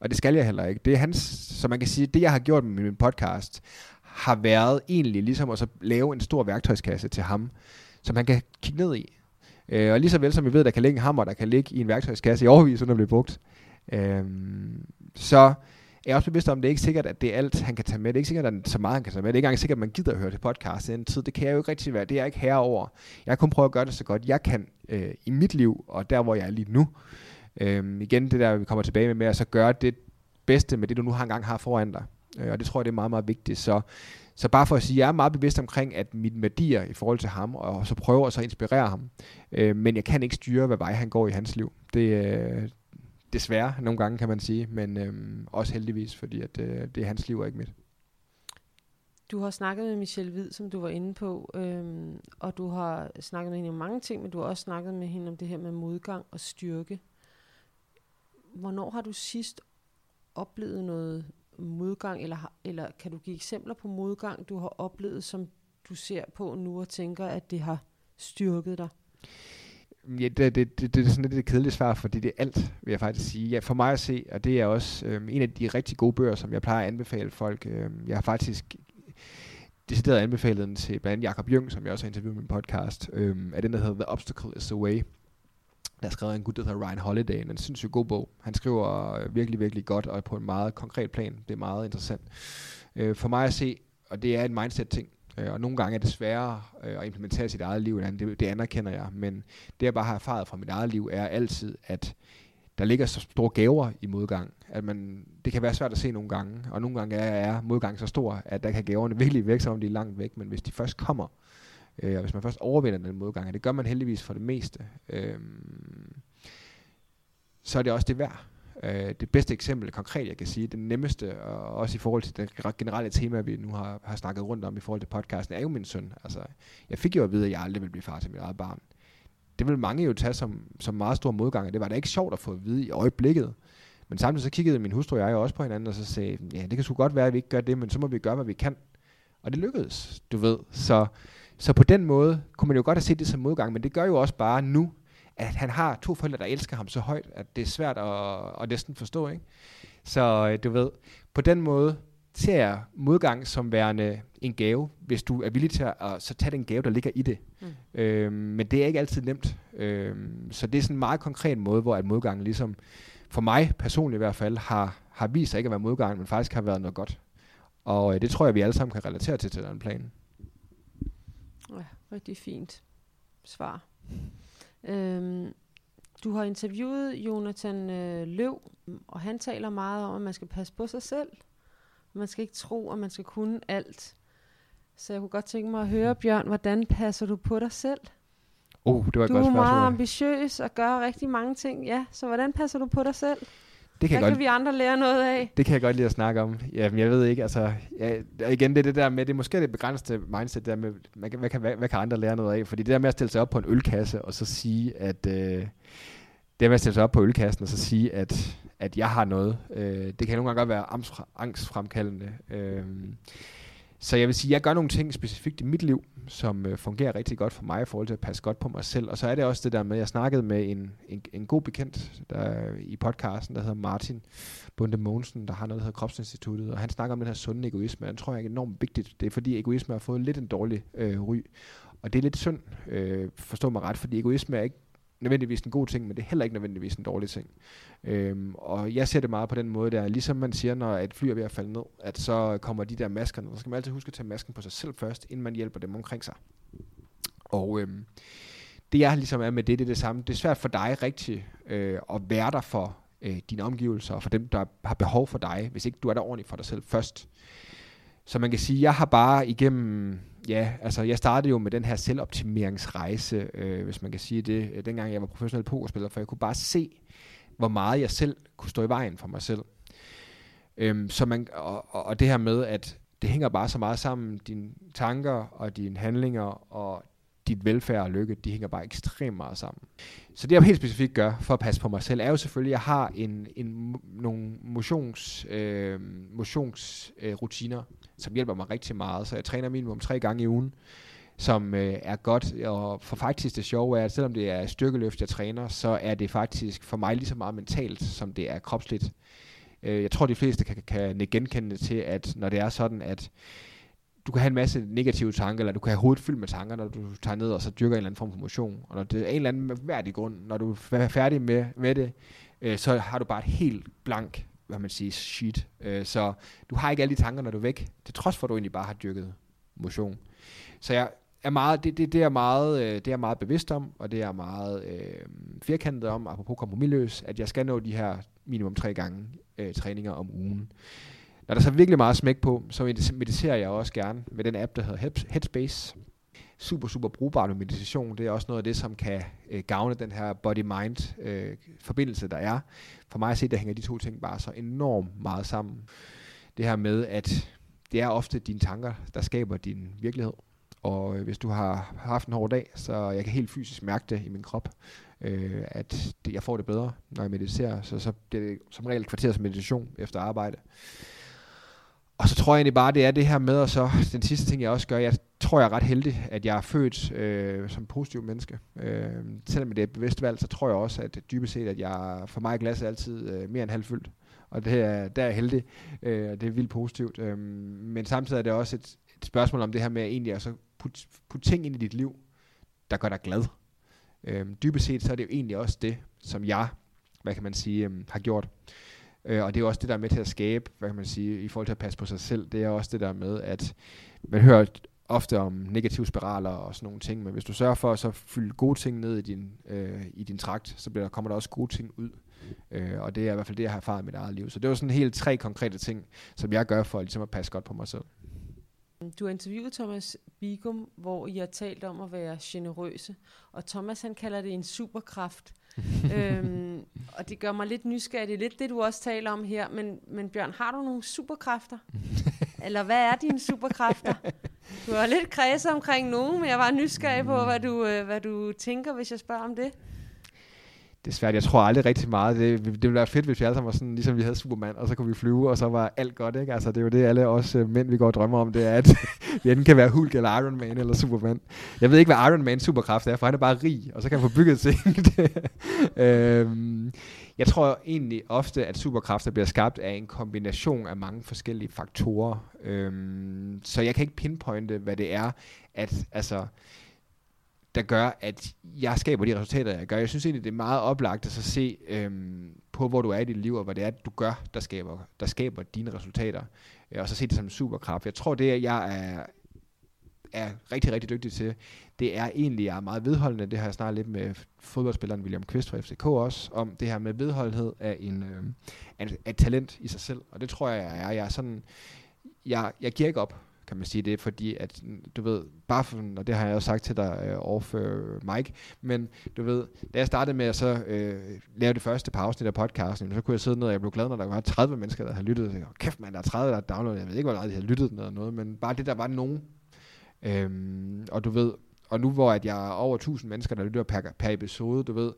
Speaker 1: Og det skal jeg heller ikke. Det er hans, så man kan sige, det jeg har gjort med min podcast, har været egentlig ligesom at så lave en stor værktøjskasse til ham, som han kan kigge ned i. Øh, og lige så vel som vi ved, at der kan ligge en hammer, der kan ligge i en værktøjskasse i overvis, uden at blive brugt, Øhm, så er jeg også bevidst om, at det er ikke sikkert, at det er alt, han kan tage med. Det er ikke sikkert, at er så meget, han kan tage med. Det er ikke engang sikkert, at man gider at høre til podcast i en tid. Det kan jeg jo ikke rigtig være. Det er jeg ikke herover. Jeg kan kun prøve at gøre det så godt, jeg kan øh, i mit liv, og der, hvor jeg er lige nu. Øhm, igen det der, vi kommer tilbage med, med at så gøre det bedste med det, du nu har engang har foran dig. Øh, og det tror jeg, det er meget, meget vigtigt. Så, så bare for at sige, jeg er meget bevidst omkring, at mine værdier i forhold til ham, og så prøver at så inspirere ham. Øh, men jeg kan ikke styre, hvad vej han går i hans liv. Det, øh, desværre nogle gange, kan man sige, men øhm, også heldigvis, fordi at, øh, det er hans liv og ikke mit.
Speaker 2: Du har snakket med Michelle Hvid, som du var inde på, øhm, og du har snakket med hende om mange ting, men du har også snakket med hende om det her med modgang og styrke hvornår har du sidst oplevet noget modgang, eller, eller kan du give eksempler på modgang, du har oplevet, som du ser på nu og tænker, at det har styrket dig?
Speaker 1: Ja, det, det, det, det er sådan lidt et kedeligt svar, fordi det er alt, vil jeg faktisk sige. Ja, for mig at se, og det er også øhm, en af de rigtig gode bøger, som jeg plejer at anbefale folk. Øhm, jeg har faktisk decideret anbefalet den til blandt andet Jacob Jung, som jeg også har interviewet i min podcast, øhm, af den, der hedder The Obstacle is the Way, der er skrevet en gut, der hedder Ryan Holiday, en sindssygt god bog. Han skriver virkelig, virkelig godt, og på en meget konkret plan. Det er meget interessant. Øh, for mig at se, og det er en mindset-ting, øh, og nogle gange er det sværere øh, at implementere sit eget liv, end det, det anerkender jeg. Men det, jeg bare har erfaret fra mit eget liv, er altid, at der ligger så store gaver i modgang, at man, det kan være svært at se nogle gange, og nogle gange er, er modgang så stor, at der kan gaverne virkelig væk, selvom de er langt væk, men hvis de først kommer, Øh, og hvis man først overvinder den modgang, og det gør man heldigvis for det meste, øh, så er det også det værd. Øh, det bedste eksempel, konkret jeg kan sige, det nemmeste, og også i forhold til det generelle tema, vi nu har, har snakket rundt om i forhold til podcasten, er jo min søn. Altså, jeg fik jo at vide, at jeg aldrig ville blive far til mit eget barn. Det vil mange jo tage som, som meget stor modgang, og det var da ikke sjovt at få at vide i øjeblikket. Men samtidig så kiggede min hustru og jeg også på hinanden, og så sagde, ja, det kan sgu godt være, at vi ikke gør det, men så må vi gøre, hvad vi kan. Og det lykkedes, du ved. Så, så på den måde kunne man jo godt have set det som modgang, men det gør jo også bare nu, at han har to forældre, der elsker ham så højt, at det er svært at, at næsten forstå. Ikke? Så øh, du ved, på den måde ser jeg modgang som værende en gave, hvis du er villig til at, at så tage den gave, der ligger i det. Mm. Øhm, men det er ikke altid nemt. Øhm, så det er sådan en meget konkret måde, hvor at modgangen ligesom, for mig personligt i hvert fald, har, har vist sig ikke at være modgang, men faktisk har været noget godt. Og øh, det tror jeg, vi alle sammen kan relatere til til den plan.
Speaker 2: Ja, rigtig fint svar. Øhm, du har interviewet Jonathan øh, Løv, og han taler meget om, at man skal passe på sig selv. Man skal ikke tro, at man skal kunne alt. Så jeg kunne godt tænke mig at høre, Bjørn, hvordan passer du på dig selv?
Speaker 1: Oh, det var et
Speaker 2: du
Speaker 1: godt
Speaker 2: er
Speaker 1: spørgsmål.
Speaker 2: meget ambitiøs og gør rigtig mange ting. Ja, så hvordan passer du på dig selv?
Speaker 1: Det kan,
Speaker 2: Hvad
Speaker 1: jeg
Speaker 2: kan
Speaker 1: godt,
Speaker 2: vi andre lære noget af?
Speaker 1: det kan jeg godt lide at snakke om. Jamen, jeg ved ikke, altså... Ja, igen, det er det der med, det er måske det begrænsede mindset der med, hvad, kan- hvad, kan, hvad, hvad kan andre lære noget af? Fordi det der med at stille sig op på en ølkasse, og så sige, at... Øh, det med at stille sig op på ølkassen, og så sige, at, at jeg har noget, øh, det kan nogle gange godt være angstfremkaldende. Øh, så jeg vil sige, at jeg gør nogle ting specifikt i mit liv, som øh, fungerer rigtig godt for mig i forhold til at passe godt på mig selv. Og så er det også det der med, at jeg snakkede med en, en, en god bekendt der, i podcasten, der hedder Martin Bunde Mogensen, der har noget, der hedder Kropsinstituttet, og han snakker om den her sunde egoisme, og den tror jeg er enormt vigtigt. Det er fordi egoisme har fået lidt en dårlig øh, ry, og det er lidt synd, øh, forstå mig ret, fordi egoisme er ikke nødvendigvis en god ting, men det er heller ikke nødvendigvis en dårlig ting. Øhm, og jeg ser det meget på den måde der, ligesom man siger, når et fly er ved at falde ned, at så kommer de der masker, så skal man altid huske at tage masken på sig selv først, inden man hjælper dem omkring sig. Og øhm, det jeg ligesom er med det, det er det samme. Det er svært for dig rigtig øh, at være der for øh, dine omgivelser, og for dem, der har behov for dig, hvis ikke du er der ordentligt for dig selv først. Så man kan sige, jeg har bare igennem, ja, altså jeg startede jo med den her selvoptimeringsrejse, øh, hvis man kan sige det, øh, dengang jeg var professionel pokerspiller, for jeg kunne bare se, hvor meget jeg selv kunne stå i vejen for mig selv. Øhm, så man, og, og, og det her med, at det hænger bare så meget sammen, dine tanker og dine handlinger og dit velfærd og lykke, de hænger bare ekstremt meget sammen. Så det jeg helt specifikt gør for at passe på mig selv, er jo selvfølgelig, at jeg har en, en, nogle motions, øh, motionsrutiner, øh, som hjælper mig rigtig meget. Så jeg træner minimum tre gange i ugen, som øh, er godt. Og for faktisk det sjove er, at selvom det er styrkeløft, jeg træner, så er det faktisk for mig lige så meget mentalt, som det er kropsligt. Øh, jeg tror, de fleste kan, kan genkende genkende til, at når det er sådan, at du kan have en masse negative tanker, eller du kan have hovedet fyldt med tanker, når du tager ned og så dyrker en eller anden form for motion. Og når det er en eller anden værdig grund, når du er færdig med, med det, øh, så har du bare et helt blank, hvad man siger, shit. Øh, så du har ikke alle de tanker, når du er væk, til trods for, at du egentlig bare har dyrket motion. Så jeg er meget, det, det, det, er meget, øh, det er meget bevidst om, og det er meget øh, firkantet om, apropos kompromilløs, at jeg skal nå de her minimum tre gange øh, træninger om ugen. Når der så virkelig meget smæk på, så mediterer jeg også gerne med den app, der hedder Headspace. Super, super brugbar med meditation. Det er også noget af det, som kan øh, gavne den her body-mind øh, forbindelse, der er. For mig at se, der hænger de to ting bare så enormt meget sammen. Det her med, at det er ofte dine tanker, der skaber din virkelighed. Og øh, hvis du har haft en hård dag, så jeg kan helt fysisk mærke det i min krop, øh, at det, jeg får det bedre, når jeg mediterer. Så, så det er som regel kvarters meditation efter arbejde. Og så tror jeg egentlig bare, det er det her med, og så den sidste ting, jeg også gør, jeg tror, jeg er ret heldig, at jeg er født øh, som positiv menneske. Øh, selvom det er et bevidst valg, så tror jeg også, at dybest set, at jeg, for mig er glasset altid øh, mere end halvfyldt. Og det er, der er jeg heldig. Øh, det er vildt positivt. Øh, men samtidig er det også et, et spørgsmål om det her med egentlig at så putte put ting ind i dit liv, der gør dig glad. Øh, dybest set, så er det jo egentlig også det, som jeg, hvad kan man sige, øh, har gjort. Øh, og det er også det, der er med til at skabe, hvad kan man sige, i forhold til at passe på sig selv. Det er også det der med, at man hører ofte om negative spiraler og sådan nogle ting, men hvis du sørger for at så fylde gode ting ned i din, øh, i din trakt, så bliver der, kommer der også gode ting ud. Øh, og det er i hvert fald det, jeg har erfaret i mit eget liv. Så det var sådan helt tre konkrete ting, som jeg gør for ligesom at passe godt på mig selv.
Speaker 2: Du har interviewet Thomas Bigum, hvor I har talt om at være generøse, og Thomas han kalder det en superkraft. øhm, og det gør mig lidt nysgerrig. Det er lidt det, du også taler om her. Men, men Bjørn, har du nogle superkræfter? Eller hvad er dine superkræfter? Du var lidt kredset omkring nogen, men jeg var nysgerrig på, hvad du, øh, hvad du tænker, hvis jeg spørger om det.
Speaker 1: Det er svært. Jeg tror aldrig rigtig meget. Det, det ville være fedt, hvis vi alle sammen var sådan, ligesom vi havde Superman, og så kunne vi flyve, og så var alt godt. Ikke? Altså, det er jo det, alle os øh, mænd, vi går og drømmer om, det er, at vi enten kan være Hulk eller Iron Man eller Superman. Jeg ved ikke, hvad Iron Man superkraft er, for han er bare rig, og så kan han få bygget ting. øhm, jeg tror egentlig ofte, at superkræfter bliver skabt af en kombination af mange forskellige faktorer. Øhm, så jeg kan ikke pinpointe, hvad det er, at altså, der gør, at jeg skaber de resultater, jeg gør. Jeg synes egentlig, det er meget oplagt at så se øhm, på, hvor du er i dit liv, og hvad det er, du gør, der skaber, der skaber dine resultater. Øh, og så se det som en superkraft. Jeg tror, det jeg er, er rigtig, rigtig dygtig til, det er egentlig, er meget vedholdende. Det har jeg snart lidt med fodboldspilleren William Kvist fra FCK også, om det her med vedholdenhed af, en, øh, af, af et talent i sig selv. Og det tror jeg, jeg er. Jeg er sådan, jeg, jeg giver ikke op kan man sige det, fordi at, du ved, bare for, og det har jeg også sagt til dig øh, overfor øh, Mike, men du ved, da jeg startede med at så øh, lave det første par afsnit af podcasten, så kunne jeg sidde ned, og jeg blev glad, når der var 30 mennesker, der havde lyttet, og jeg, kæft mand, der er 30, der har downloadet, jeg ved ikke, hvor meget de havde lyttet eller noget, men bare det, der var nogen, øhm, og du ved, og nu hvor at jeg er over 1000 mennesker, der lytter per, per episode, du ved,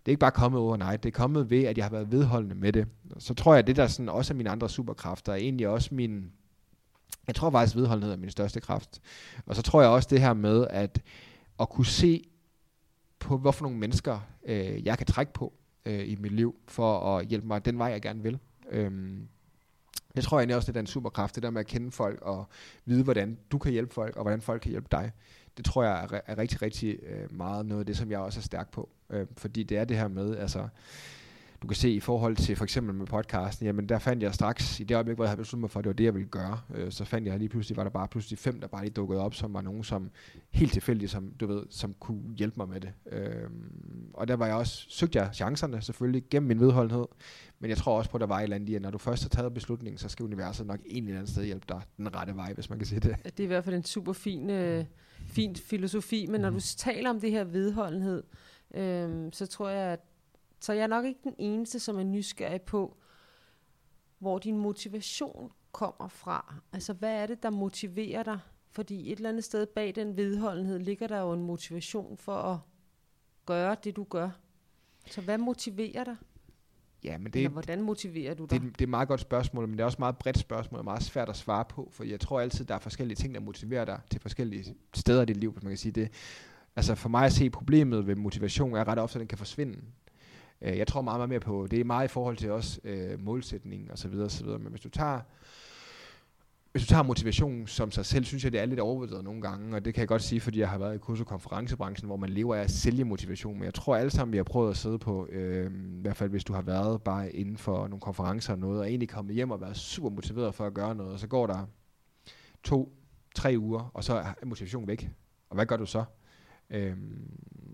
Speaker 1: det er ikke bare kommet overnight, det er kommet ved, at jeg har været vedholdende med det. Så tror jeg, at det der sådan også er mine andre superkræfter, er egentlig også min, jeg tror faktisk, at vedholdenhed er min største kraft. Og så tror jeg også det her med, at at kunne se på, hvorfor nogle mennesker øh, jeg kan trække på øh, i mit liv, for at hjælpe mig den vej, jeg gerne vil. Øhm, jeg tror egentlig også, det er en superkraft, det der med at kende folk og vide, hvordan du kan hjælpe folk, og hvordan folk kan hjælpe dig. Det tror jeg er, er rigtig, rigtig øh, meget noget af det, som jeg også er stærk på. Øh, fordi det er det her med, altså, du kan se i forhold til for eksempel med podcasten, jamen der fandt jeg straks, i det øjeblik, hvor jeg havde besluttet mig for, at det var det, jeg ville gøre, øh, så fandt jeg lige pludselig, var der bare pludselig fem, der bare lige dukkede op, som var nogen, som helt tilfældigt, som du ved, som kunne hjælpe mig med det. Øh, og der var jeg også, søgte jeg chancerne selvfølgelig gennem min vedholdenhed, men jeg tror også på, at der var et eller andet i, at når du først har taget beslutningen, så skal universet nok en eller anden sted hjælpe dig den rette vej, hvis man kan sige det.
Speaker 2: Det er i hvert fald en super fin, øh, fin filosofi, men når du taler om det her vedholdenhed, øh, så tror jeg, at så jeg er nok ikke den eneste, som er nysgerrig på, hvor din motivation kommer fra. Altså, hvad er det, der motiverer dig? Fordi et eller andet sted bag den vedholdenhed ligger der jo en motivation for at gøre det, du gør. Så hvad motiverer dig?
Speaker 1: Ja, men det,
Speaker 2: Eller hvordan motiverer du dig?
Speaker 1: Det, det er et meget godt spørgsmål, men det er også et meget bredt spørgsmål, og meget svært at svare på, for jeg tror altid, der er forskellige ting, der motiverer dig til forskellige steder i dit liv, hvis man kan sige det. Altså for mig at se problemet ved motivation er ret ofte, at den kan forsvinde. Øh, jeg tror meget, meget mere på, det er meget i forhold til også øh, målsætning og så videre, og så videre. Men hvis du tager hvis du tager motivation som sig selv, synes jeg, det er lidt overvurderet nogle gange, og det kan jeg godt sige, fordi jeg har været i kurs- og konferencebranchen, hvor man lever af at sælge motivation, men jeg tror alle sammen, vi har prøvet at sidde på, øh, i hvert fald hvis du har været bare inden for nogle konferencer og noget, og egentlig kommet hjem og været super motiveret for at gøre noget, og så går der to, tre uger, og så er motivationen væk. Og hvad gør du så? Øhm,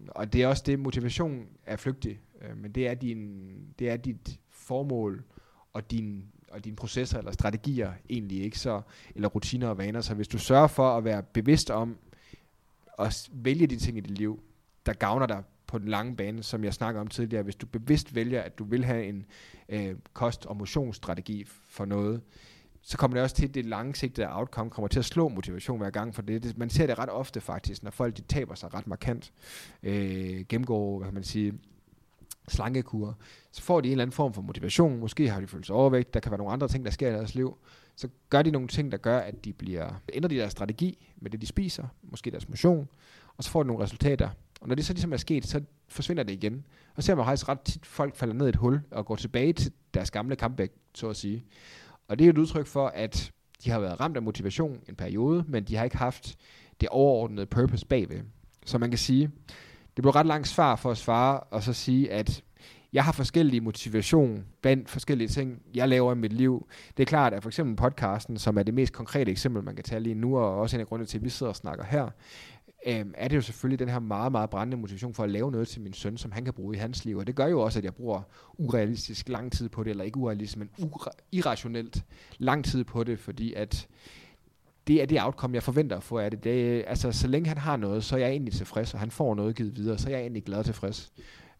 Speaker 1: og det er også det, motivation er flygtig, øh, men det er, din, det er dit formål og din og dine processer eller strategier egentlig ikke så, eller rutiner og vaner. Så hvis du sørger for at være bevidst om at vælge de ting i dit liv, der gavner dig på den lange bane, som jeg snakker om tidligere, hvis du bevidst vælger, at du vil have en øh, kost- og motionsstrategi for noget, så kommer det også til, at det langsigtede outcome kommer til at slå motivation hver gang, for det, det man ser det ret ofte faktisk, når folk de taber sig ret markant, øh, gennemgår, hvad kan man sige, slankekur, så får de en eller anden form for motivation, måske har de følt sig overvægt, der kan være nogle andre ting, der sker i deres liv, så gør de nogle ting, der gør, at de bliver, ændrer de deres strategi med det, de spiser, måske deres motion, og så får de nogle resultater. Og når det så ligesom er sket, så forsvinder det igen. Og så ser man faktisk ret tit, folk falder ned i et hul og går tilbage til deres gamle comeback, så at sige. Og det er et udtryk for, at de har været ramt af motivation en periode, men de har ikke haft det overordnede purpose bagved. Så man kan sige, det blev ret langt svar for at svare, og så sige, at jeg har forskellige motivation blandt forskellige ting, jeg laver i mit liv. Det er klart, at for eksempel podcasten, som er det mest konkrete eksempel, man kan tage lige nu, og også en af grundene til, at vi sidder og snakker her, øh, er det jo selvfølgelig den her meget, meget brændende motivation for at lave noget til min søn, som han kan bruge i hans liv. Og det gør jo også, at jeg bruger urealistisk lang tid på det, eller ikke urealistisk, men irrationelt lang tid på det, fordi at det er det outcome, jeg forventer at få af det. det altså, så længe han har noget, så er jeg egentlig tilfreds, og han får noget givet videre, så er jeg egentlig glad og tilfreds.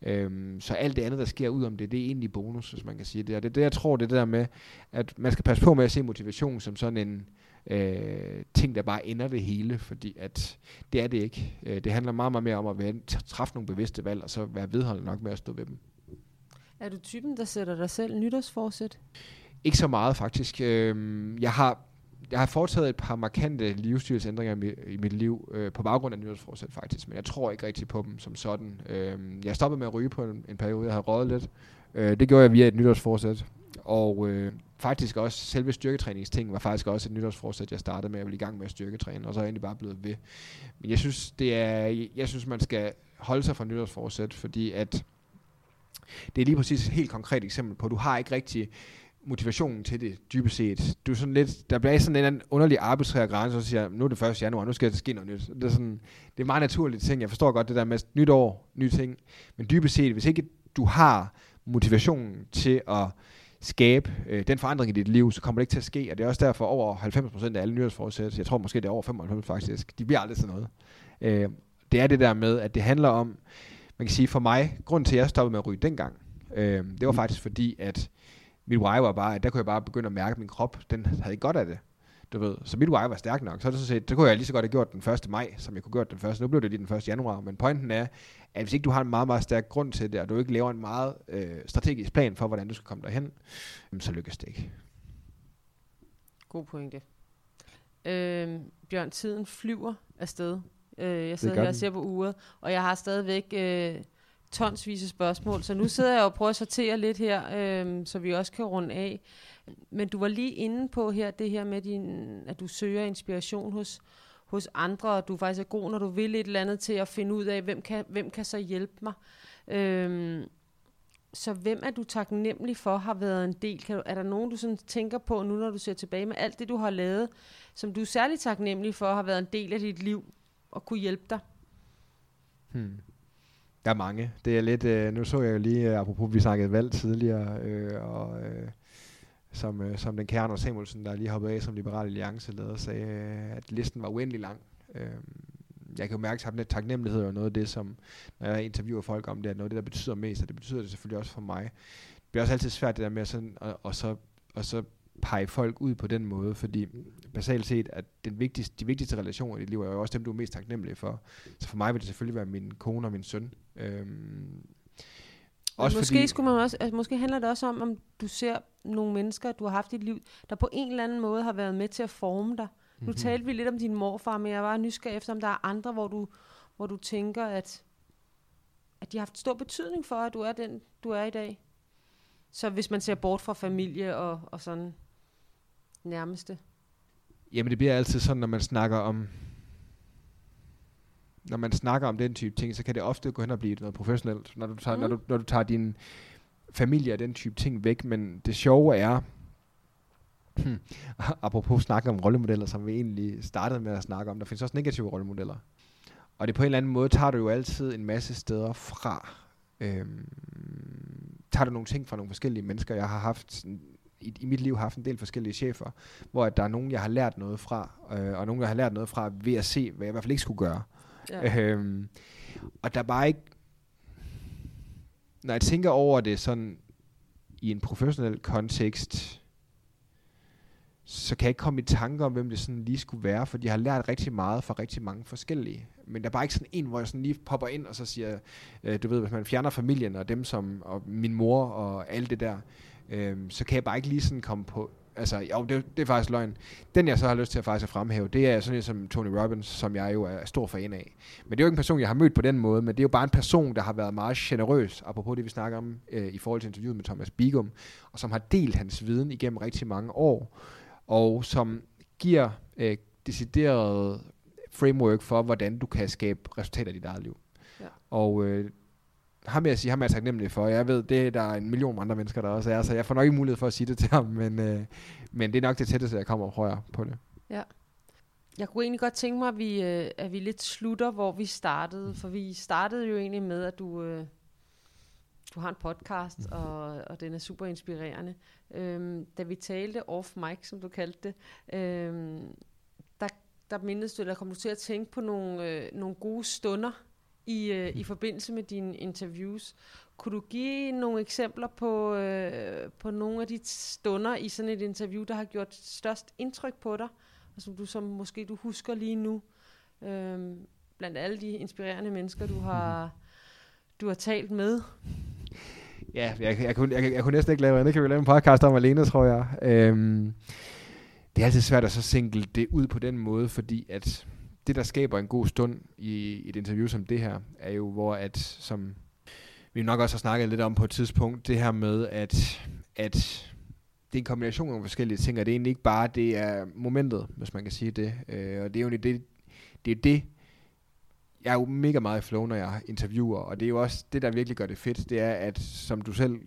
Speaker 1: Øhm, så alt det andet, der sker ud om det, det er egentlig bonus, hvis man kan sige det. Og det er det, jeg tror, det det der med, at man skal passe på med at se motivation som sådan en øh, ting, der bare ender det hele, fordi at det er det ikke. Øh, det handler meget, meget mere om at være, træffe nogle bevidste valg, og så være vedholdende nok med at stå ved dem.
Speaker 2: Er du typen, der sætter dig selv nytårsforsæt?
Speaker 1: Ikke så meget faktisk. Øh, jeg har jeg har foretaget et par markante livsstilsændringer i mit, i mit liv øh, på baggrund af nytårsforsæt faktisk, men jeg tror ikke rigtig på dem som sådan. Øh, jeg stoppede med at ryge på en, en periode, jeg havde røget lidt. Øh, det gjorde jeg via et nytårsforsæt. Og øh, faktisk også, selve styrketræningsting var faktisk også et nytårsforsæt, jeg startede med. Jeg ville i gang med at styrketræne, og så er jeg egentlig bare blevet ved. Men jeg synes, det er, jeg synes man skal holde sig fra nytårsforsæt, fordi at det er lige præcis et helt konkret eksempel på, at du har ikke rigtig motivationen til det, dybest set. Du er sådan lidt, der bliver sådan en underlig arbitrær grænse, og så siger nu er det 1. januar, nu skal der ske noget nyt. Det er, sådan, det er meget naturligt ting. Jeg forstår godt det der med nyt år, nye ting. Men dybest set, hvis ikke du har motivationen til at skabe øh, den forandring i dit liv, så kommer det ikke til at ske. Og det er også derfor over 90% af alle nyhedsforsæt, jeg tror måske det er over 95 faktisk, de bliver aldrig sådan noget. Øh, det er det der med, at det handler om, man kan sige for mig, grund til at jeg stoppede med at ryge dengang, øh, det var mm. faktisk fordi, at mit why var bare, at der kunne jeg bare begynde at mærke, at min krop, den havde ikke godt af det. Du ved. Så mit why var stærk nok. Så, det så, set, det kunne jeg lige så godt have gjort den 1. maj, som jeg kunne gjort den første. Nu blev det lige den 1. januar. Men pointen er, at hvis ikke du har en meget, meget stærk grund til det, og du ikke laver en meget øh, strategisk plan for, hvordan du skal komme derhen, så lykkes det ikke.
Speaker 2: God pointe. Øh, Bjørn, tiden flyver afsted. Øh, jeg sidder her og ser på uret, og jeg har stadigvæk øh, tonsvis af spørgsmål, så nu sidder jeg og prøver at sortere lidt her, øh, så vi også kan runde af. Men du var lige inde på her, det her med, din, at du søger inspiration hos, hos andre, og du faktisk er god, når du vil et eller andet til at finde ud af, hvem kan, hvem kan så hjælpe mig. Øh, så hvem er du taknemmelig for har været en del? Kan du, er der nogen, du sådan tænker på nu, når du ser tilbage med alt det, du har lavet, som du er særlig taknemmelig for har været en del af dit liv og kunne hjælpe dig?
Speaker 1: Hmm. Der er mange. Det er lidt, øh, nu så jeg jo lige, øh, apropos vi snakkede valg tidligere, øh, og øh, som, øh, som den kære Anders Samuelsen, der lige hoppede af som Liberal Alliance leder, sagde, øh, at listen var uendelig lang. Øh, jeg kan jo mærke, at taknemmelighed er noget af det, som, når jeg interviewer folk om det, er noget af det, der betyder mest, og det betyder det selvfølgelig også for mig. Det bliver også altid svært det der med at sådan, og, og, så, og så pege folk ud på den måde, fordi basalt set, at den vigtigste, de vigtigste relationer i dit liv er jo også dem, du er mest taknemmelig for. Så for mig vil det selvfølgelig være min kone og min søn. Øhm,
Speaker 2: også måske, fordi, skulle man også, altså, måske handler det også om, om du ser nogle mennesker, du har haft i dit liv, der på en eller anden måde har været med til at forme dig. Nu mm-hmm. talte vi lidt om din morfar, men jeg var nysgerrig efter, om der er andre, hvor du, hvor du tænker, at, at de har haft stor betydning for, at du er den, du er i dag. Så hvis man ser bort fra familie og, og sådan nærmeste.
Speaker 1: Jamen det bliver altid sådan, når man snakker om når man snakker om den type ting, så kan det ofte gå hen og blive noget professionelt, når du tager, mm. når du, når du tager din familie og den type ting væk. Men det sjove er, hmm, apropos snakke om rollemodeller, som vi egentlig startede med at snakke om, der findes også negative rollemodeller. Og det på en eller anden måde tager du jo altid en masse steder fra. Øhm, tager du nogle ting fra nogle forskellige mennesker. Jeg har haft i, i mit liv haft en del forskellige chefer, hvor at der er nogen, jeg har lært noget fra, øh, og nogen, jeg har lært noget fra ved at se, hvad jeg i hvert fald ikke skulle gøre. Ja. Øhm, og der er bare ikke... Når jeg tænker over det sådan i en professionel kontekst, så kan jeg ikke komme i tanke om, hvem det sådan lige skulle være, for de har lært rigtig meget fra rigtig mange forskellige. Men der er bare ikke sådan en, hvor jeg sådan lige popper ind og så siger, øh, du ved, hvis man fjerner familien og dem som, og min mor og alt det der, øh, så kan jeg bare ikke lige sådan komme på altså, jo, det, det er faktisk løgn. Den, jeg så har lyst til at faktisk at fremhæve, det er sådan en som Tony Robbins, som jeg jo er stor fan af. Men det er jo ikke en person, jeg har mødt på den måde, men det er jo bare en person, der har været meget generøs, apropos det, vi snakker om øh, i forhold til interviewet med Thomas Bigum, og som har delt hans viden igennem rigtig mange år, og som giver øh, decideret framework for, hvordan du kan skabe resultater i dit eget liv. Ja. Og øh, ham vil jeg sige, ham er jeg taknemmelig for. Jeg ved, det der er en million andre mennesker, der også er, så jeg får nok ikke mulighed for at sige det til ham, men, øh, men det er nok det tætteste, jeg kommer højere på det.
Speaker 2: Ja. Jeg kunne egentlig godt tænke mig, at vi, øh, at vi lidt slutter, hvor vi startede, for vi startede jo egentlig med, at du, øh, du har en podcast, mm. og, og den er super inspirerende. Øhm, da vi talte off mic, som du kaldte det, øhm, der, der mindes du, der kom du til at tænke på nogle, øh, nogle gode stunder i, øh, i forbindelse med dine interviews. Kunne du give nogle eksempler på, øh, på nogle af de stunder i sådan et interview, der har gjort størst indtryk på dig, og som du som måske du husker lige nu, øh, blandt alle de inspirerende mennesker, du har, du har talt med?
Speaker 1: Ja, jeg, jeg, kunne, jeg, jeg kunne næsten ikke lave andet. Kan vi lave en podcast om alene, tror jeg. Øhm, det er altid svært at så single det ud på den måde, fordi at det, der skaber en god stund i et interview som det her, er jo, hvor at, som vi nok også har snakket lidt om på et tidspunkt, det her med, at, at det er en kombination af forskellige ting, og det er egentlig ikke bare, det er momentet, hvis man kan sige det. Øh, og det er jo det, det, er det, jeg er jo mega meget i flow, når jeg interviewer, og det er jo også det, der virkelig gør det fedt, det er, at som du selv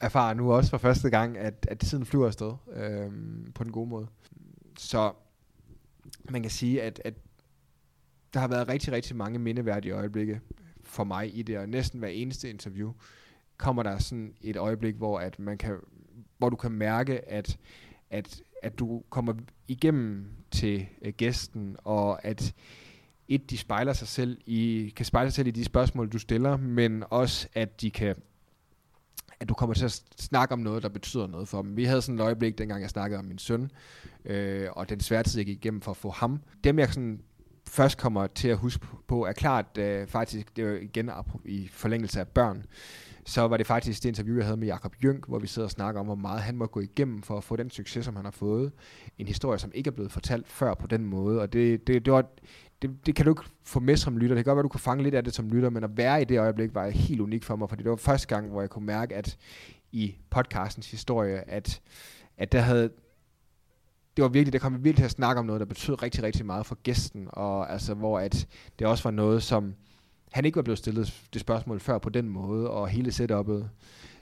Speaker 1: erfarer nu også for første gang, at, at tiden flyver afsted øh, på den gode måde. Så man kan sige, at, at der har været rigtig, rigtig mange mindeværdige øjeblikke for mig i det, og næsten hver eneste interview kommer der sådan et øjeblik, hvor at man kan, hvor du kan mærke, at, at, at du kommer igennem til øh, gæsten, og at et, de spejler sig selv i, kan spejle sig selv i de spørgsmål, du stiller, men også, at de kan at du kommer til at snakke om noget, der betyder noget for dem. Vi havde sådan et øjeblik, dengang jeg snakkede om min søn, øh, og den svære tid, jeg gik igennem for at få ham. Dem, jeg sådan først kommer til at huske på, er klart øh, faktisk, det er igen i forlængelse af børn, så var det faktisk det interview, jeg havde med Jakob Jønk, hvor vi sidder og snakker om, hvor meget han må gå igennem for at få den succes, som han har fået. En historie, som ikke er blevet fortalt før på den måde, og det, det, det var, det, det kan du ikke få med som lytter. Det kan godt være, du kan fange lidt af det som lytter, men at være i det øjeblik var helt unik for mig, fordi det var første gang, hvor jeg kunne mærke, at i podcastens historie, at, at der havde, det var virkelig, der kom virkelig til at snakke om noget, der betød rigtig, rigtig meget for gæsten, og altså, hvor at det også var noget, som han ikke var blevet stillet det spørgsmål før på den måde, og hele setup'et.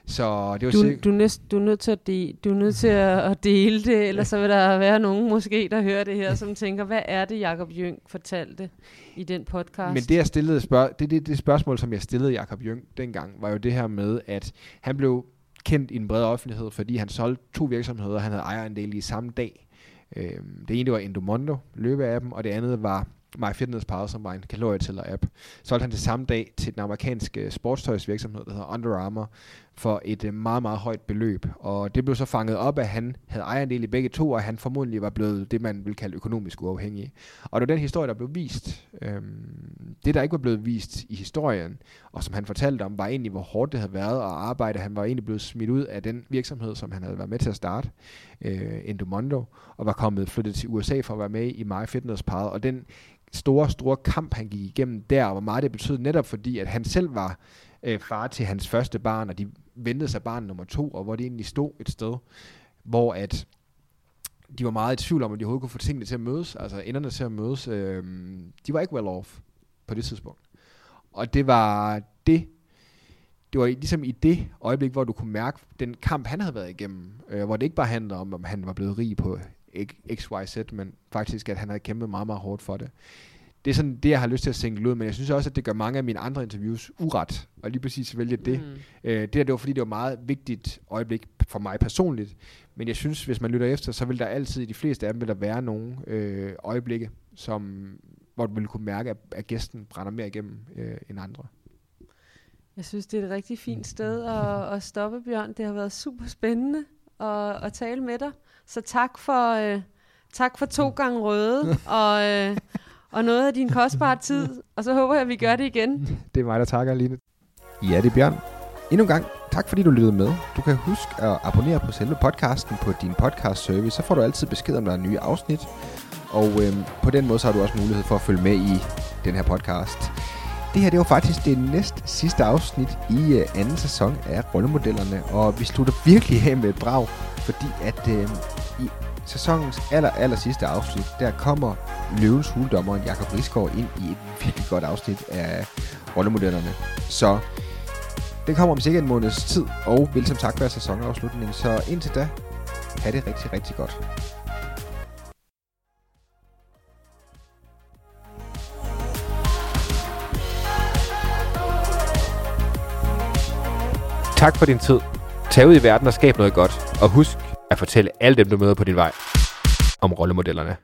Speaker 1: Så det var
Speaker 2: du, du, er næst, du, er nødt til at de, du er nødt til at dele det, eller så vil der være nogen måske, der hører det her, som tænker, hvad er det, Jakob Jøng fortalte i den podcast?
Speaker 1: Men det, jeg stillede spørg- det, det, det spørgsmål, som jeg stillede Jakob Jøng dengang, var jo det her med, at han blev kendt i en bred offentlighed, fordi han solgte to virksomheder, han havde ejerandel i samme dag. Øh, det ene det var Endomondo, løbeappen, og det andet var MyFitnessPal, som var en kalorietæller-app, solgte han det samme dag til den amerikanske sportstøjsvirksomhed, der hedder Under Armour, for et øh, meget, meget højt beløb. Og det blev så fanget op, at han havde ejendel i begge to, og han formodentlig var blevet det, man vil kalde økonomisk uafhængig. Og det var den historie, der blev vist. Øhm, det, der ikke var blevet vist i historien, og som han fortalte om, var egentlig, hvor hårdt det havde været at arbejde. Han var egentlig blevet smidt ud af den virksomhed, som han havde været med til at starte, øh, Endomondo, og var kommet flyttet til USA for at være med i My Fitness Pal. Og den store, store kamp, han gik igennem der, og hvor meget det betød netop fordi, at han selv var øh, far til hans første barn, og de ventede sig barn nummer to, og hvor det egentlig stod et sted, hvor at de var meget i tvivl om, at de overhovedet kunne få tingene til at mødes, altså enderne til at mødes. Øh, de var ikke well off på det tidspunkt. Og det var det, det var ligesom i det øjeblik, hvor du kunne mærke den kamp, han havde været igennem, øh, hvor det ikke bare handlede om, om han var blevet rig på XYZ, men faktisk, at han havde kæmpet meget, meget hårdt for det. Det er sådan det, jeg har lyst til at single ud, men jeg synes også, at det gør mange af mine andre interviews uret, og lige præcis vælge det. Mm. Øh, det, her, det var fordi, det var meget vigtigt øjeblik for mig personligt, men jeg synes, hvis man lytter efter, så vil der altid i de fleste af dem vil der være nogle øh, øjeblikke, som, hvor du vil kunne mærke, at, at gæsten brænder mere igennem øh, end andre.
Speaker 2: Jeg synes, det er et rigtig fint sted at, at stoppe, Bjørn. Det har været super spændende at, at tale med dig. Så tak for, øh, tak for to gange røde, og, øh, og noget af din kostbare tid. Og så håber jeg, at vi gør det igen.
Speaker 1: Det er mig, der takker, Line. Ja, det er Bjørn. Endnu en gang, tak fordi du lyttede med. Du kan huske at abonnere på selve podcasten på din podcast service, så får du altid besked om, der er nye afsnit. Og øh, på den måde så har du også mulighed for at følge med i den her podcast. Det her det var faktisk det næst sidste afsnit i øh, anden sæson af Rollemodellerne, og vi slutter virkelig af med et brag, fordi at øh, i sæsonens aller, aller sidste afsnit, der kommer løvens huldommeren Jakob Risgaard ind i et virkelig godt afsnit af rollemodellerne. Så den kommer om sikkert en måneds tid, og vil som sagt være sæsonafslutningen. Så indtil da, have det rigtig, rigtig godt. Tak for din tid. Tag ud i verden og skab noget godt. Og husk at fortælle alle dem, du møder på din vej, om rollemodellerne.